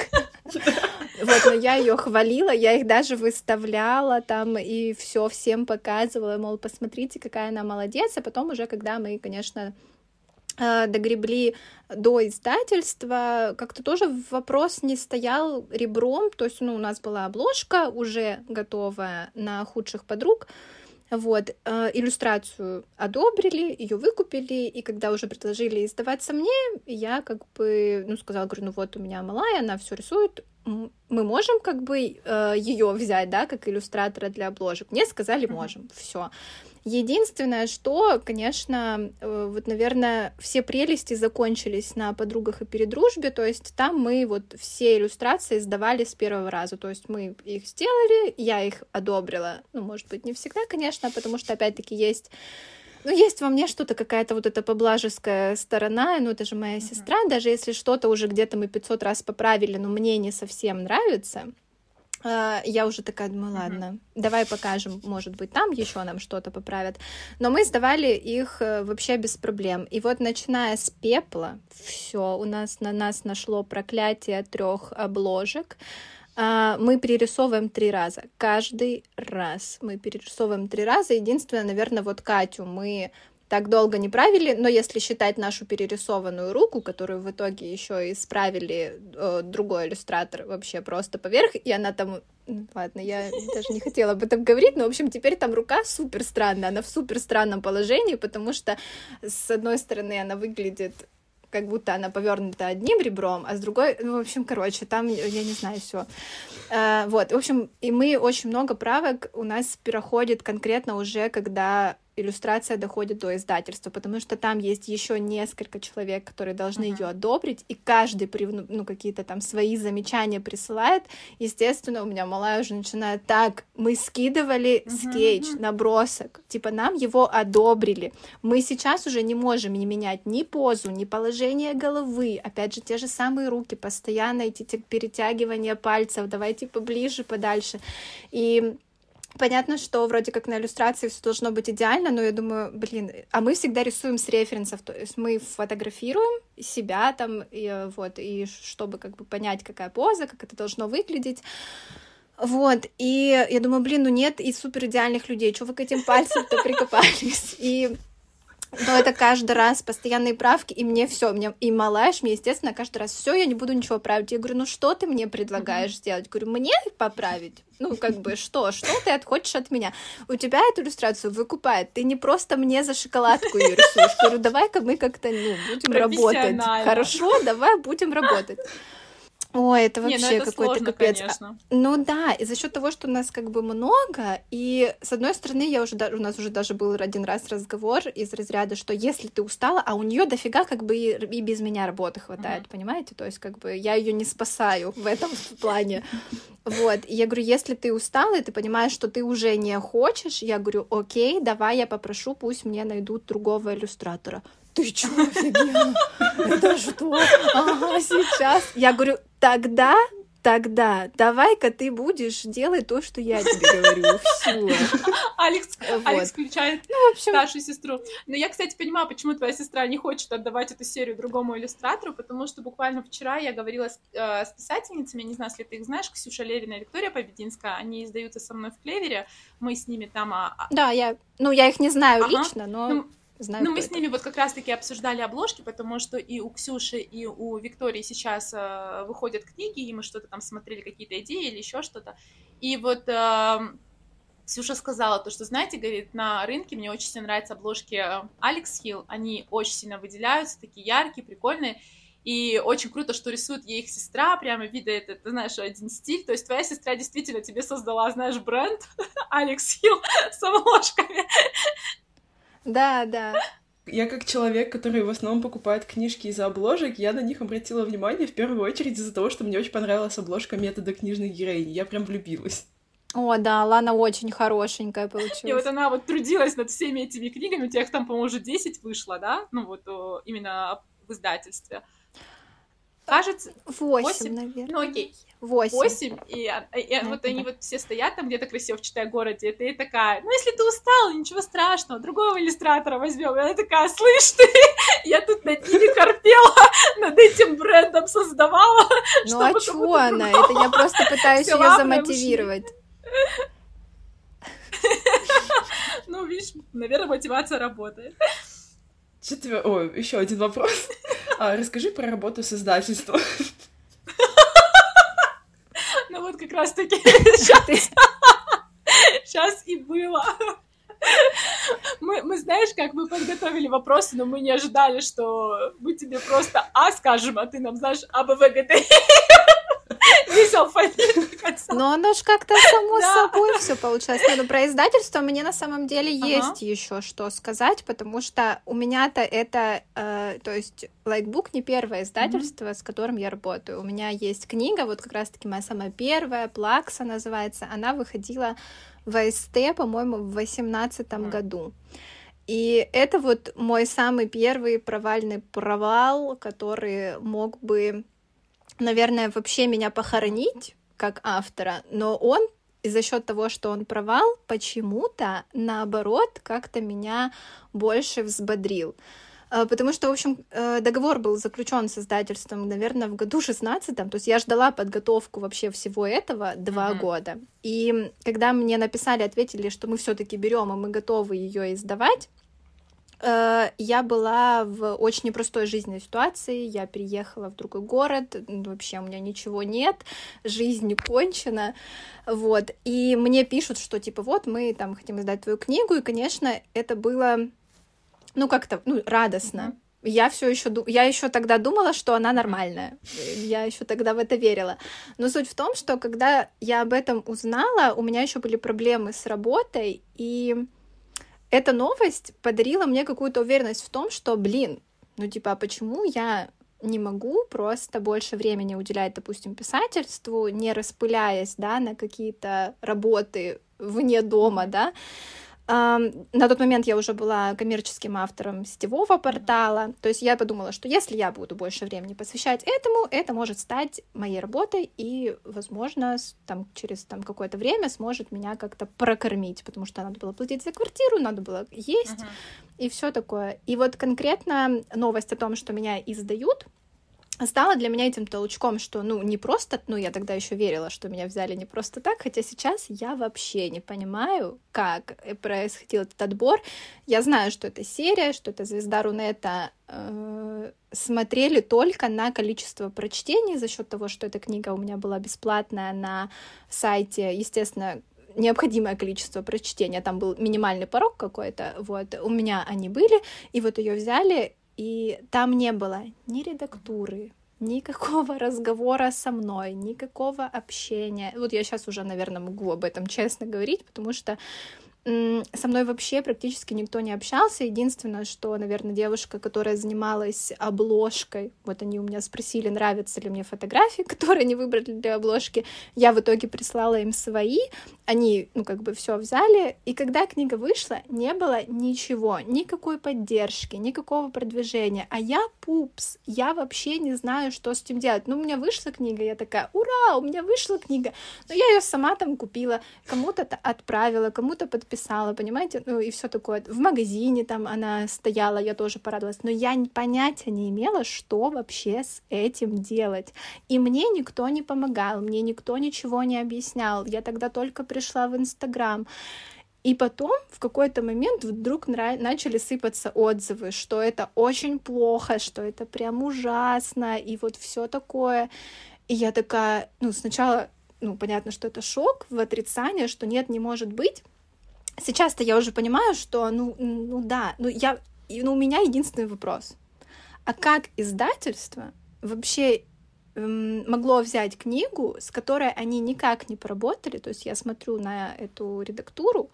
Вот, но я ее хвалила, я их даже выставляла там и все всем показывала, мол, посмотрите, какая она молодец. А потом уже, когда мы, конечно, э, догребли до издательства, как-то тоже вопрос не стоял ребром, то есть, ну, у нас была обложка уже готовая на худших подруг, вот, э, иллюстрацию одобрили, ее выкупили, и когда уже предложили издаваться мне, я как бы, ну, сказала, говорю, ну вот у меня малая, она все рисует, мы можем как бы э, ее взять, да, как иллюстратора для обложек? Мне сказали, можем, все. Единственное, что, конечно, э, вот, наверное, все прелести закончились на подругах и передружбе, то есть там мы вот все иллюстрации сдавали с первого раза, то есть мы их сделали, я их одобрила, ну, может быть, не всегда, конечно, потому что, опять-таки, есть Ну, есть во мне что-то, какая-то вот эта поблажеская сторона, ну, это же моя uh-huh. сестра, даже если что-то уже где-то мы 500 раз поправили, но мне не совсем нравится, а, я уже такая думаю, ладно, uh-huh. давай покажем, может быть, там еще нам что-то поправят. Но мы сдавали их э, вообще без проблем. И вот начиная с пепла, все, у нас на нас нашло проклятие трех обложек. А, мы перерисовываем три раза. Каждый раз мы перерисовываем три раза. Единственное, наверное, вот Катю мы так долго не правили, но если считать нашу перерисованную руку, которую в итоге еще исправили э, другой иллюстратор вообще просто поверх, и она там Ладно, я даже не хотела об этом говорить, но, в общем, теперь там рука супер странная, она в супер странном положении, потому что, с одной стороны, она выглядит как будто она повернута одним ребром, а с другой, ну, в общем, короче, там, я не знаю, все. Uh, вот, в общем, и мы очень много правок у нас переходит конкретно уже, когда иллюстрация доходит до издательства, потому что там есть еще несколько человек, которые должны uh-huh. ее одобрить, и каждый ну, ну, какие-то там свои замечания присылает. Естественно, у меня малая уже начинает так, мы скидывали uh-huh, скетч, набросок, типа нам его одобрили. Мы сейчас уже не можем не менять ни позу, ни положение головы, опять же, те же самые руки, постоянно эти перетягивания пальцев, давайте поближе, подальше. И Понятно, что вроде как на иллюстрации все должно быть идеально, но я думаю, блин, а мы всегда рисуем с референсов, то есть мы фотографируем себя там, и, вот, и чтобы как бы понять, какая поза, как это должно выглядеть. Вот, и я думаю, блин, ну нет и супер идеальных людей, что вы к этим пальцам-то прикопались? И но это каждый раз постоянные правки, и мне все, мне и малаш, мне, естественно, каждый раз все, я не буду ничего править. Я говорю, ну что ты мне предлагаешь mm-hmm. сделать? Говорю, мне поправить? Ну, как бы, что? Что ты хочешь от меня? У тебя эту иллюстрацию выкупает. Ты не просто мне за шоколадку ее рисуешь. Говорю, давай-ка мы как-то, ну, будем работать. Хорошо, давай будем работать. Ой, это вообще ну какой-то капец. А, конечно. Ну да, и за счет того, что у нас как бы много, и с одной стороны, я уже у нас уже даже был один раз разговор из разряда, что если ты устала, а у нее дофига как бы и, и без меня работы хватает, mm-hmm. понимаете? То есть как бы я ее не спасаю в этом плане. Вот, и я говорю, если ты устала, и ты понимаешь, что ты уже не хочешь, я говорю, окей, давай я попрошу, пусть мне найдут другого иллюстратора ты чё, офигела? Это что? Ага, сейчас. Я говорю, тогда тогда давай-ка ты будешь делать то, что я тебе говорю. Все. Алекс, вот. Алекс включает ну, в общем... старшую сестру. Но я, кстати, понимаю, почему твоя сестра не хочет отдавать эту серию другому иллюстратору, потому что буквально вчера я говорила с, э, с писательницами, не знаю, если ты их знаешь, Ксюша Левина и Виктория Побединская, они издаются со мной в Клевере, мы с ними там... А... а да, я, ну, я их не знаю ага. лично, но... Ну, Знаю, ну, мы это. с ними вот как раз-таки обсуждали обложки, потому что и у Ксюши, и у Виктории сейчас э, выходят книги, и мы что-то там смотрели, какие-то идеи или еще что-то. И вот э, Ксюша сказала то, что, знаете, говорит, на рынке мне очень сильно нравятся обложки Алекс Хилл, они очень сильно выделяются, такие яркие, прикольные, и очень круто, что рисует ей их сестра, прямо вида это, ты знаешь, один стиль. То есть твоя сестра действительно тебе создала, знаешь, бренд Алекс Хилл с обложками. Да, да. Я как человек, который в основном покупает книжки из-за обложек, я на них обратила внимание в первую очередь из-за того, что мне очень понравилась обложка метода книжных героинь. Я прям влюбилась. О, да, Лана очень хорошенькая получилась. И вот она вот трудилась над всеми этими книгами, у тебя их там, по-моему, уже 10 вышло, да? Ну вот именно в издательстве. Кажется... Восемь, наверное. Ну окей. Восемь. Восемь, и, и, и вот они вот все стоят там где-то красиво в читай городе, и ты такая, ну если ты устал, ничего страшного, другого иллюстратора возьмем. И она такая, слышь ты, я тут над ними корпела, над этим брендом создавала. Ну а чё она? Это я просто пытаюсь ее замотивировать. Ну, видишь, наверное, мотивация работает. Что тебе... О, еще один вопрос. А, расскажи про работу с издательством. Ну вот как раз-таки сейчас, сейчас и было. Мы, мы, знаешь, как мы подготовили вопросы, но мы не ожидали, что мы тебе просто А скажем, а ты нам, знаешь, А, Д. Но оно ж как-то само собой все получается. Но про издательство мне на самом деле есть еще что сказать, потому что у меня-то это, э, то есть Лайкбук не первое издательство, с которым я работаю. У меня есть книга, вот как раз-таки моя самая первая, Плакса называется. Она выходила в АСТ, по-моему, в восемнадцатом году. И это вот мой самый первый провальный провал, который мог бы, наверное, вообще меня похоронить как автора, но он и за счет того, что он провал, почему-то, наоборот, как-то меня больше взбодрил. А, потому что, в общем, э, договор был заключен с издательством, наверное, в году 16 то есть я ждала подготовку вообще всего этого два mm-hmm. года. И когда мне написали, ответили, что мы все-таки берем, и мы готовы ее издавать, я была в очень непростой жизненной ситуации, я переехала в другой город, вообще у меня ничего нет, жизнь не кончена, вот, и мне пишут, что типа вот мы там хотим издать твою книгу, и, конечно, это было ну как-то, ну, радостно. Mm-hmm. Я все еще, я еще тогда думала, что она нормальная. Я еще тогда в это верила. Но суть в том, что когда я об этом узнала, у меня еще были проблемы с работой, и эта новость подарила мне какую-то уверенность в том, что, блин, ну типа, а почему я не могу просто больше времени уделять, допустим, писательству, не распыляясь, да, на какие-то работы вне дома, да, на тот момент я уже была коммерческим автором сетевого портала, то есть я подумала, что если я буду больше времени посвящать этому, это может стать моей работой и, возможно, там, через там, какое-то время сможет меня как-то прокормить, потому что надо было платить за квартиру, надо было есть uh-huh. и все такое. И вот конкретно новость о том, что меня издают, стало для меня этим толчком, что, ну, не просто, ну, я тогда еще верила, что меня взяли не просто так, хотя сейчас я вообще не понимаю, как происходил этот отбор. Я знаю, что это серия, что это звезда Рунета э, смотрели только на количество прочтений за счет того, что эта книга у меня была бесплатная на сайте, естественно, необходимое количество прочтения, там был минимальный порог какой-то, вот, у меня они были, и вот ее взяли, и там не было ни редактуры, никакого разговора со мной, никакого общения. Вот я сейчас уже, наверное, могу об этом честно говорить, потому что со мной вообще практически никто не общался. Единственное, что, наверное, девушка, которая занималась обложкой, вот они у меня спросили, нравятся ли мне фотографии, которые они выбрали для обложки. Я в итоге прислала им свои, они, ну, как бы все взяли. И когда книга вышла, не было ничего, никакой поддержки, никакого продвижения. А я пупс, я вообще не знаю, что с этим делать. Ну, у меня вышла книга, я такая, ура, у меня вышла книга. Но я ее сама там купила, кому-то отправила, кому-то подписала писала, понимаете, ну и все такое. В магазине там она стояла, я тоже порадовалась, но я понятия не имела, что вообще с этим делать. И мне никто не помогал, мне никто ничего не объяснял. Я тогда только пришла в Инстаграм. И потом в какой-то момент вдруг начали сыпаться отзывы, что это очень плохо, что это прям ужасно, и вот все такое. И я такая, ну, сначала, ну, понятно, что это шок в отрицание, что нет, не может быть. Сейчас-то я уже понимаю, что, ну, ну да, ну я, ну у меня единственный вопрос. А как издательство вообще эм, могло взять книгу, с которой они никак не поработали, то есть я смотрю на эту редактуру,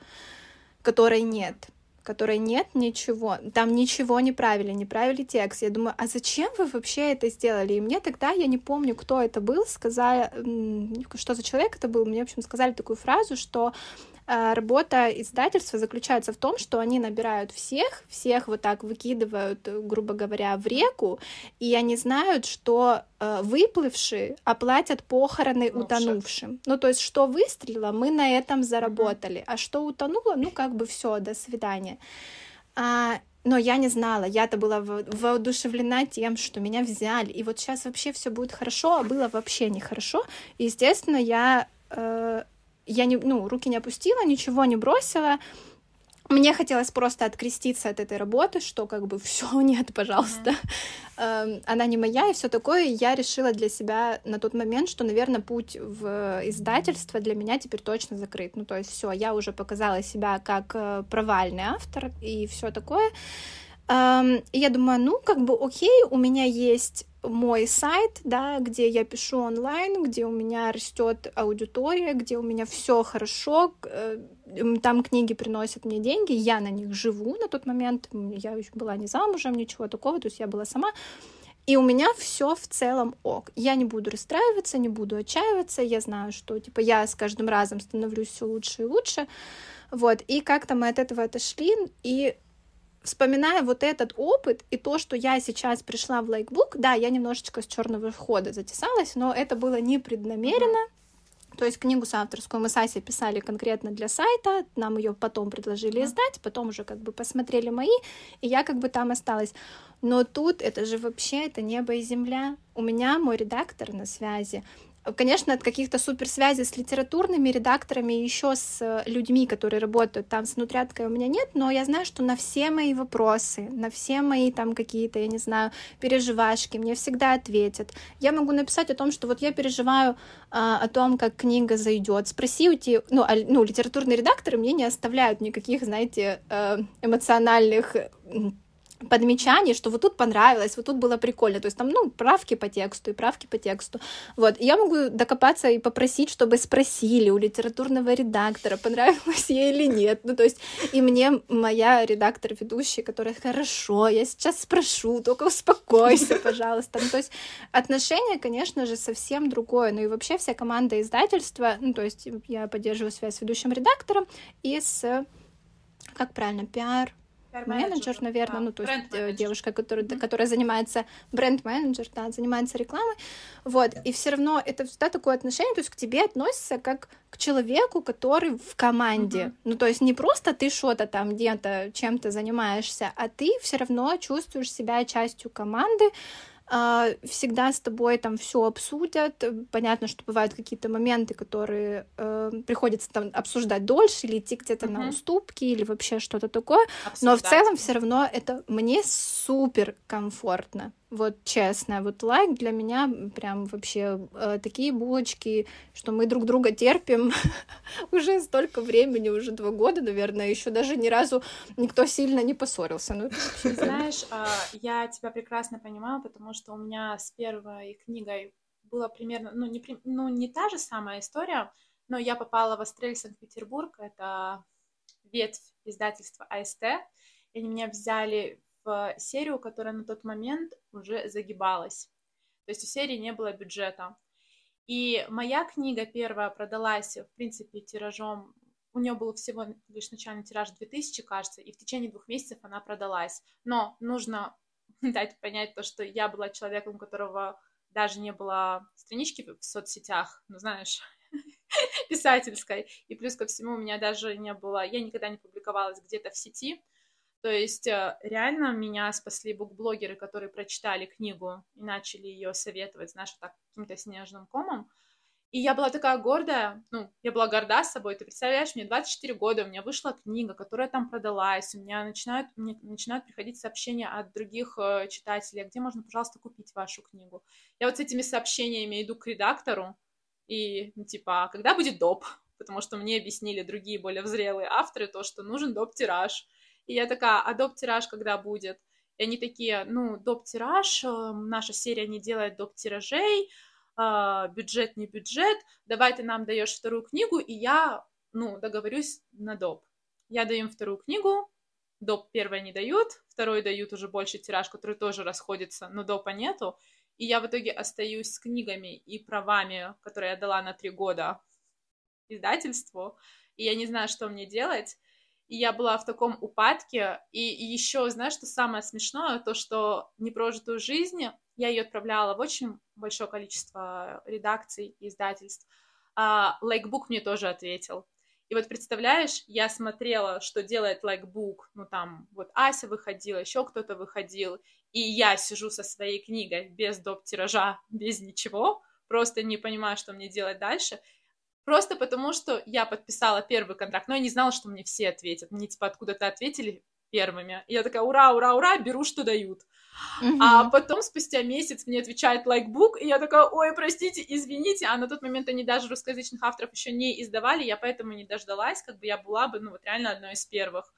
которой нет, которой нет ничего, там ничего не правили, не правили текст. Я думаю, а зачем вы вообще это сделали? И мне тогда, я не помню, кто это был, сказали, что за человек это был, мне, в общем, сказали такую фразу, что работа издательства заключается в том, что они набирают всех, всех вот так выкидывают, грубо говоря, в реку, и они знают, что э, выплывшие оплатят похороны ну, утонувшим. Ну, то есть, что выстрелило, мы на этом заработали, а что утонуло, ну, как бы все, до свидания. А, но я не знала, я-то была воодушевлена тем, что меня взяли, и вот сейчас вообще все будет хорошо, а было вообще нехорошо. И, естественно, я э, я не, ну, руки не опустила, ничего не бросила. Мне хотелось просто откреститься от этой работы, что как бы все нет, пожалуйста, mm-hmm. она не моя и все такое. я решила для себя на тот момент, что, наверное, путь в издательство для меня теперь точно закрыт. Ну, то есть все, я уже показала себя как э, провальный автор и все такое. И я думаю, ну, как бы окей, у меня есть мой сайт, да, где я пишу онлайн, где у меня растет аудитория, где у меня все хорошо, э, там книги приносят мне деньги, я на них живу на тот момент, я еще была не замужем, ничего такого, то есть я была сама, и у меня все в целом ок. Я не буду расстраиваться, не буду отчаиваться, я знаю, что типа я с каждым разом становлюсь все лучше и лучше, вот, и как-то мы от этого отошли, и вспоминая вот этот опыт и то, что я сейчас пришла в лайкбук, да, я немножечко с черного входа затесалась, но это было непреднамеренно. То есть книгу с авторскую мы с Асей писали конкретно для сайта, нам ее потом предложили mm-hmm. издать, потом уже как бы посмотрели мои, и я как бы там осталась. Но тут это же вообще это небо и земля. У меня мой редактор на связи, Конечно, от каких-то суперсвязей с литературными редакторами, еще с э, людьми, которые работают там с внутрядкой у меня нет, но я знаю, что на все мои вопросы, на все мои там какие-то, я не знаю, переживашки мне всегда ответят. Я могу написать о том, что вот я переживаю а, о том, как книга зайдет. Спроси у тебя, ну, а, ну, литературные редакторы мне не оставляют никаких, знаете, э, эмоциональных подмечаний, что вот тут понравилось, вот тут было прикольно, то есть там, ну, правки по тексту и правки по тексту, вот, я могу докопаться и попросить, чтобы спросили у литературного редактора, понравилось ей или нет, ну, то есть, и мне моя редактор ведущая, которая, хорошо, я сейчас спрошу, только успокойся, пожалуйста, ну, то есть, отношение, конечно же, совсем другое, ну, и вообще вся команда издательства, ну, то есть, я поддерживаю связь с ведущим редактором и с, как правильно, пиар, менеджер, наверное, да. ну то есть э, девушка, которая, mm-hmm. которая занимается бренд-менеджер, да, занимается рекламой, вот, и все равно это всегда такое отношение, то есть к тебе относится как к человеку, который в команде, mm-hmm. ну то есть не просто ты что-то там где-то чем-то занимаешься, а ты все равно чувствуешь себя частью команды, а, всегда с тобой там все обсудят. Понятно, что бывают какие-то моменты, которые э, приходится там обсуждать дольше или идти где-то mm-hmm. на уступки или вообще что-то такое. Обсуждать. Но в целом все равно это мне супер комфортно. Вот честно, вот лайк для меня прям вообще э, такие булочки, что мы друг друга терпим уже столько времени, уже два года, наверное, еще даже ни разу никто сильно не поссорился. Ну, Знаешь, э, я тебя прекрасно понимаю, потому что у меня с первой книгой было примерно, ну не, ну, не та же самая история, но я попала в Астрель Санкт-Петербург, это ветвь издательства АСТ, и они меня взяли серию, которая на тот момент уже загибалась. То есть у серии не было бюджета. И моя книга первая продалась, в принципе, тиражом у нее был всего лишь начальный тираж 2000, кажется, и в течение двух месяцев она продалась. Но нужно дать понять то, что я была человеком, у которого даже не было странички в соцсетях, ну, знаешь, писательской. И плюс ко всему у меня даже не было, я никогда не публиковалась где-то в сети, то есть э, реально меня спасли букблогеры, которые прочитали книгу и начали ее советовать, знаешь, так каким-то снежным комом. И я была такая гордая, ну, я была горда собой. Ты представляешь, мне 24 года, у меня вышла книга, которая там продалась, у меня начинают, мне начинают приходить сообщения от других э, читателей, «А где можно, пожалуйста, купить вашу книгу. Я вот с этими сообщениями иду к редактору, и, ну, типа, «А когда будет доп? Потому что мне объяснили другие более взрелые авторы то, что нужен доп-тираж. И я такая, а доп-тираж когда будет? И они такие, ну, доп-тираж, э, наша серия не делает доп-тиражей, э, бюджет не бюджет, давай ты нам даешь вторую книгу, и я, ну, договорюсь на доп. Я даю им вторую книгу, доп первой не дают, второй дают уже больше тираж, который тоже расходится, но допа нету. И я в итоге остаюсь с книгами и правами, которые я дала на три года издательству, и я не знаю, что мне делать и я была в таком упадке. И, и еще, знаешь, что самое смешное, то, что непрожитую жизнь я ее отправляла в очень большое количество редакций издательств. А Like Book мне тоже ответил. И вот представляешь, я смотрела, что делает Like Book, ну там вот Ася выходила, еще кто-то выходил, и я сижу со своей книгой без доп. тиража, без ничего, просто не понимаю, что мне делать дальше. Просто потому, что я подписала первый контракт, но я не знала, что мне все ответят. Мне, типа, откуда-то ответили первыми. И я такая, ура, ура, ура, беру, что дают. Mm-hmm. А потом, спустя месяц, мне отвечает лайкбук, и я такая, ой, простите, извините, а на тот момент они даже русскоязычных авторов еще не издавали, я поэтому не дождалась, как бы я была бы, ну, вот реально одной из первых.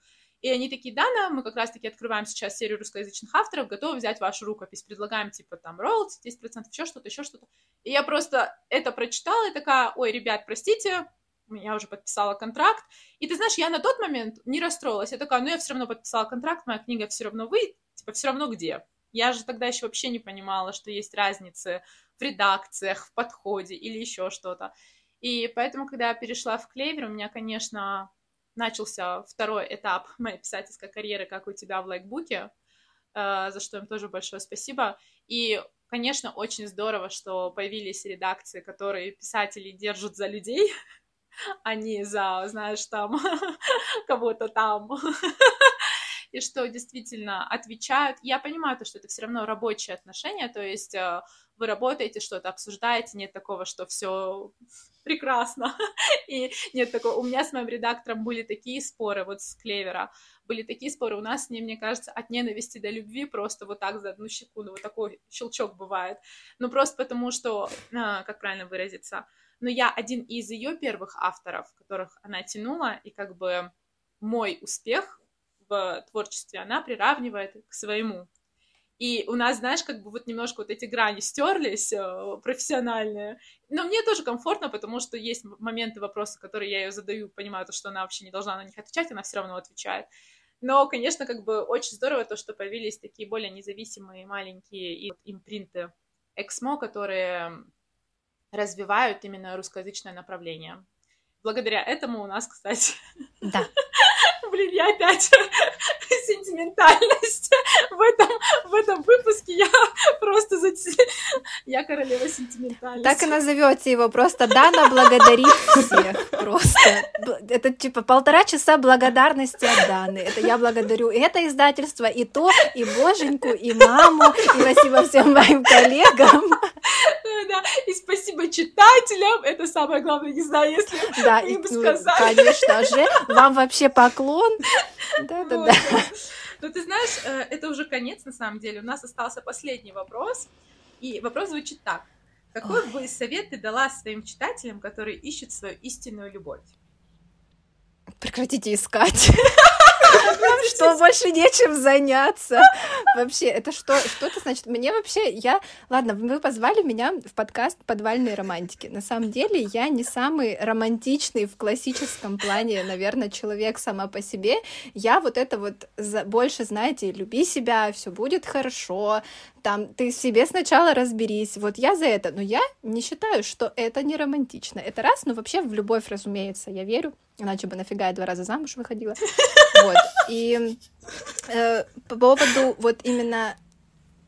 И они такие, да, да, мы как раз-таки открываем сейчас серию русскоязычных авторов, готовы взять вашу рукопись, предлагаем, типа, там, роялти, 10%, еще что-то, еще что-то. И я просто это прочитала и такая, ой, ребят, простите, я уже подписала контракт. И ты знаешь, я на тот момент не расстроилась. Я такая, ну я все равно подписала контракт, моя книга все равно вы, типа, все равно где. Я же тогда еще вообще не понимала, что есть разницы в редакциях, в подходе или еще что-то. И поэтому, когда я перешла в Клевер, у меня, конечно, начался второй этап моей писательской карьеры, как у тебя в лайкбуке, э, за что им тоже большое спасибо. И, конечно, очень здорово, что появились редакции, которые писатели держат за людей, а не за, знаешь, там, кого-то там. И что действительно отвечают. Я понимаю то, что это все равно рабочие отношения, то есть э, вы работаете, что-то обсуждаете, нет такого, что все прекрасно. И нет такого. У меня с моим редактором были такие споры, вот с Клевера, были такие споры. У нас с ней, мне кажется, от ненависти до любви просто вот так за одну секунду, вот такой щелчок бывает. Ну, просто потому что, а, как правильно выразиться, но я один из ее первых авторов, которых она тянула, и как бы мой успех в творчестве она приравнивает к своему. И у нас, знаешь, как бы вот немножко вот эти грани стерлись э, профессиональные. Но мне тоже комфортно, потому что есть моменты, вопросы, которые я ее задаю, понимаю, то, что она вообще не должна на них отвечать, она все равно отвечает. Но, конечно, как бы очень здорово то, что появились такие более независимые маленькие импринты Эксмо, которые развивают именно русскоязычное направление. Благодаря этому у нас, кстати, да. блин, я опять сентиментальность в этом, в этом выпуске. Я просто за... Я королева сентиментальности. Так и назовете его просто Дана благодарит всех просто. Это типа полтора часа благодарности от Даны. Это я благодарю это издательство, и то, и боженьку, и маму, и спасибо всем моим коллегам. Да, и спасибо читателям, это самое главное, не знаю, если да, им и, сказать. конечно же, вам вообще поклон, телефон. Да-да-да. Ну, ты знаешь, э, это уже конец, на самом деле. У нас остался последний вопрос. И вопрос звучит так. Какой Ой. бы совет ты дала своим читателям, которые ищут свою истинную любовь? Прекратите искать. Что больше нечем заняться. Вообще, это что? Что это значит? Мне вообще, я... Ладно, вы позвали меня в подкаст «Подвальные романтики». На самом деле, я не самый романтичный в классическом плане, наверное, человек сама по себе. Я вот это вот больше, знаете, люби себя, все будет хорошо, там, ты себе сначала разберись, вот я за это, но я не считаю, что это не романтично. Это раз, но вообще в любовь, разумеется, я верю, иначе бы нафига я два раза замуж выходила. Вот, и э, по поводу вот именно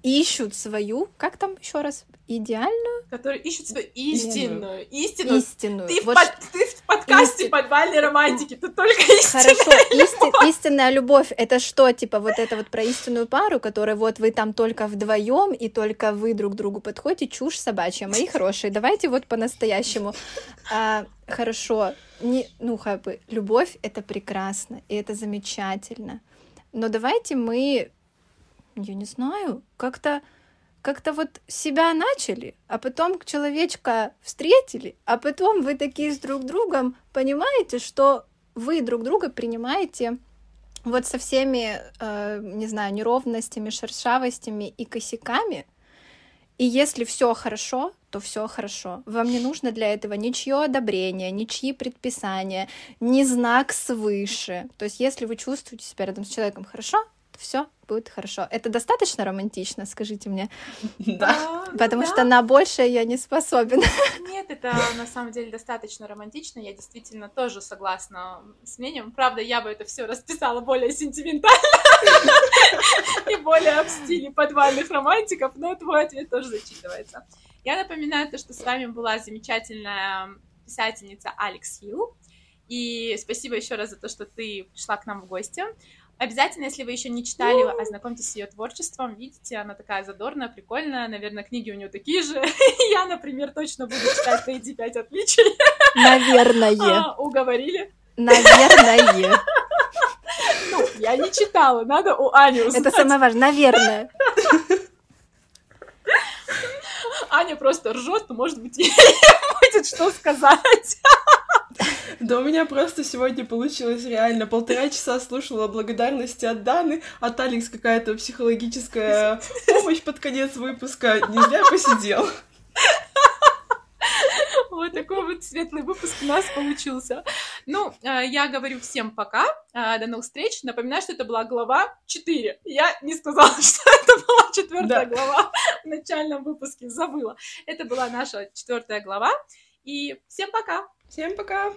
ищут свою, как там еще раз, идеальную? Которые ищут свою истинную, истину. Истинную. Ты, вот в, под, ты подкасте Истин... подвальной романтики, ты только истинная Хорошо, Истин, истинная любовь, это что, типа вот это вот про истинную пару, которая вот вы там только вдвоем и только вы друг другу подходите, чушь собачья, мои хорошие, давайте вот по-настоящему. А, хорошо, не, ну как бы, любовь — это прекрасно, и это замечательно, но давайте мы я не знаю, как-то как-то вот себя начали, а потом человечка встретили, а потом вы такие с друг другом понимаете, что вы друг друга принимаете вот со всеми, э, не знаю, неровностями, шершавостями и косяками. И если все хорошо, то все хорошо. Вам не нужно для этого ничье одобрение, ничьи предписания, ни знак свыше. То есть, если вы чувствуете себя рядом с человеком хорошо, все будет хорошо. Это достаточно романтично, скажите мне? Да. Потому да. что на большее я не способен. Нет, это на самом деле достаточно романтично. Я действительно тоже согласна с мнением. Правда, я бы это все расписала более сентиментально и более в стиле подвальных романтиков, но твой ответ тоже зачитывается. Я напоминаю то, что с вами была замечательная писательница Алекс Хилл. И спасибо еще раз за то, что ты пришла к нам в гости. Обязательно, если вы еще не читали, ознакомьтесь с ее творчеством. Видите, она такая задорная, прикольная. Наверное, книги у нее такие же. Я, например, точно буду читать «Найди пять отличий». Наверное. А, уговорили? Наверное. Ну, я не читала, надо у Ани узнать. Это самое важное, наверное. Аня просто ржет, но, может быть, ей будет что сказать. Да у меня просто сегодня получилось реально. Полтора часа слушала благодарности от Даны, от Алекс какая-то психологическая помощь под конец выпуска. Не зря посидел. Вот такой вот светлый выпуск у нас получился. Ну, а, я говорю всем пока, а, до новых встреч. Напоминаю, что это была глава 4. Я не сказала, что это была четвертая да. глава в начальном выпуске, забыла. Это была наша четвертая глава. И всем пока! Всем пока!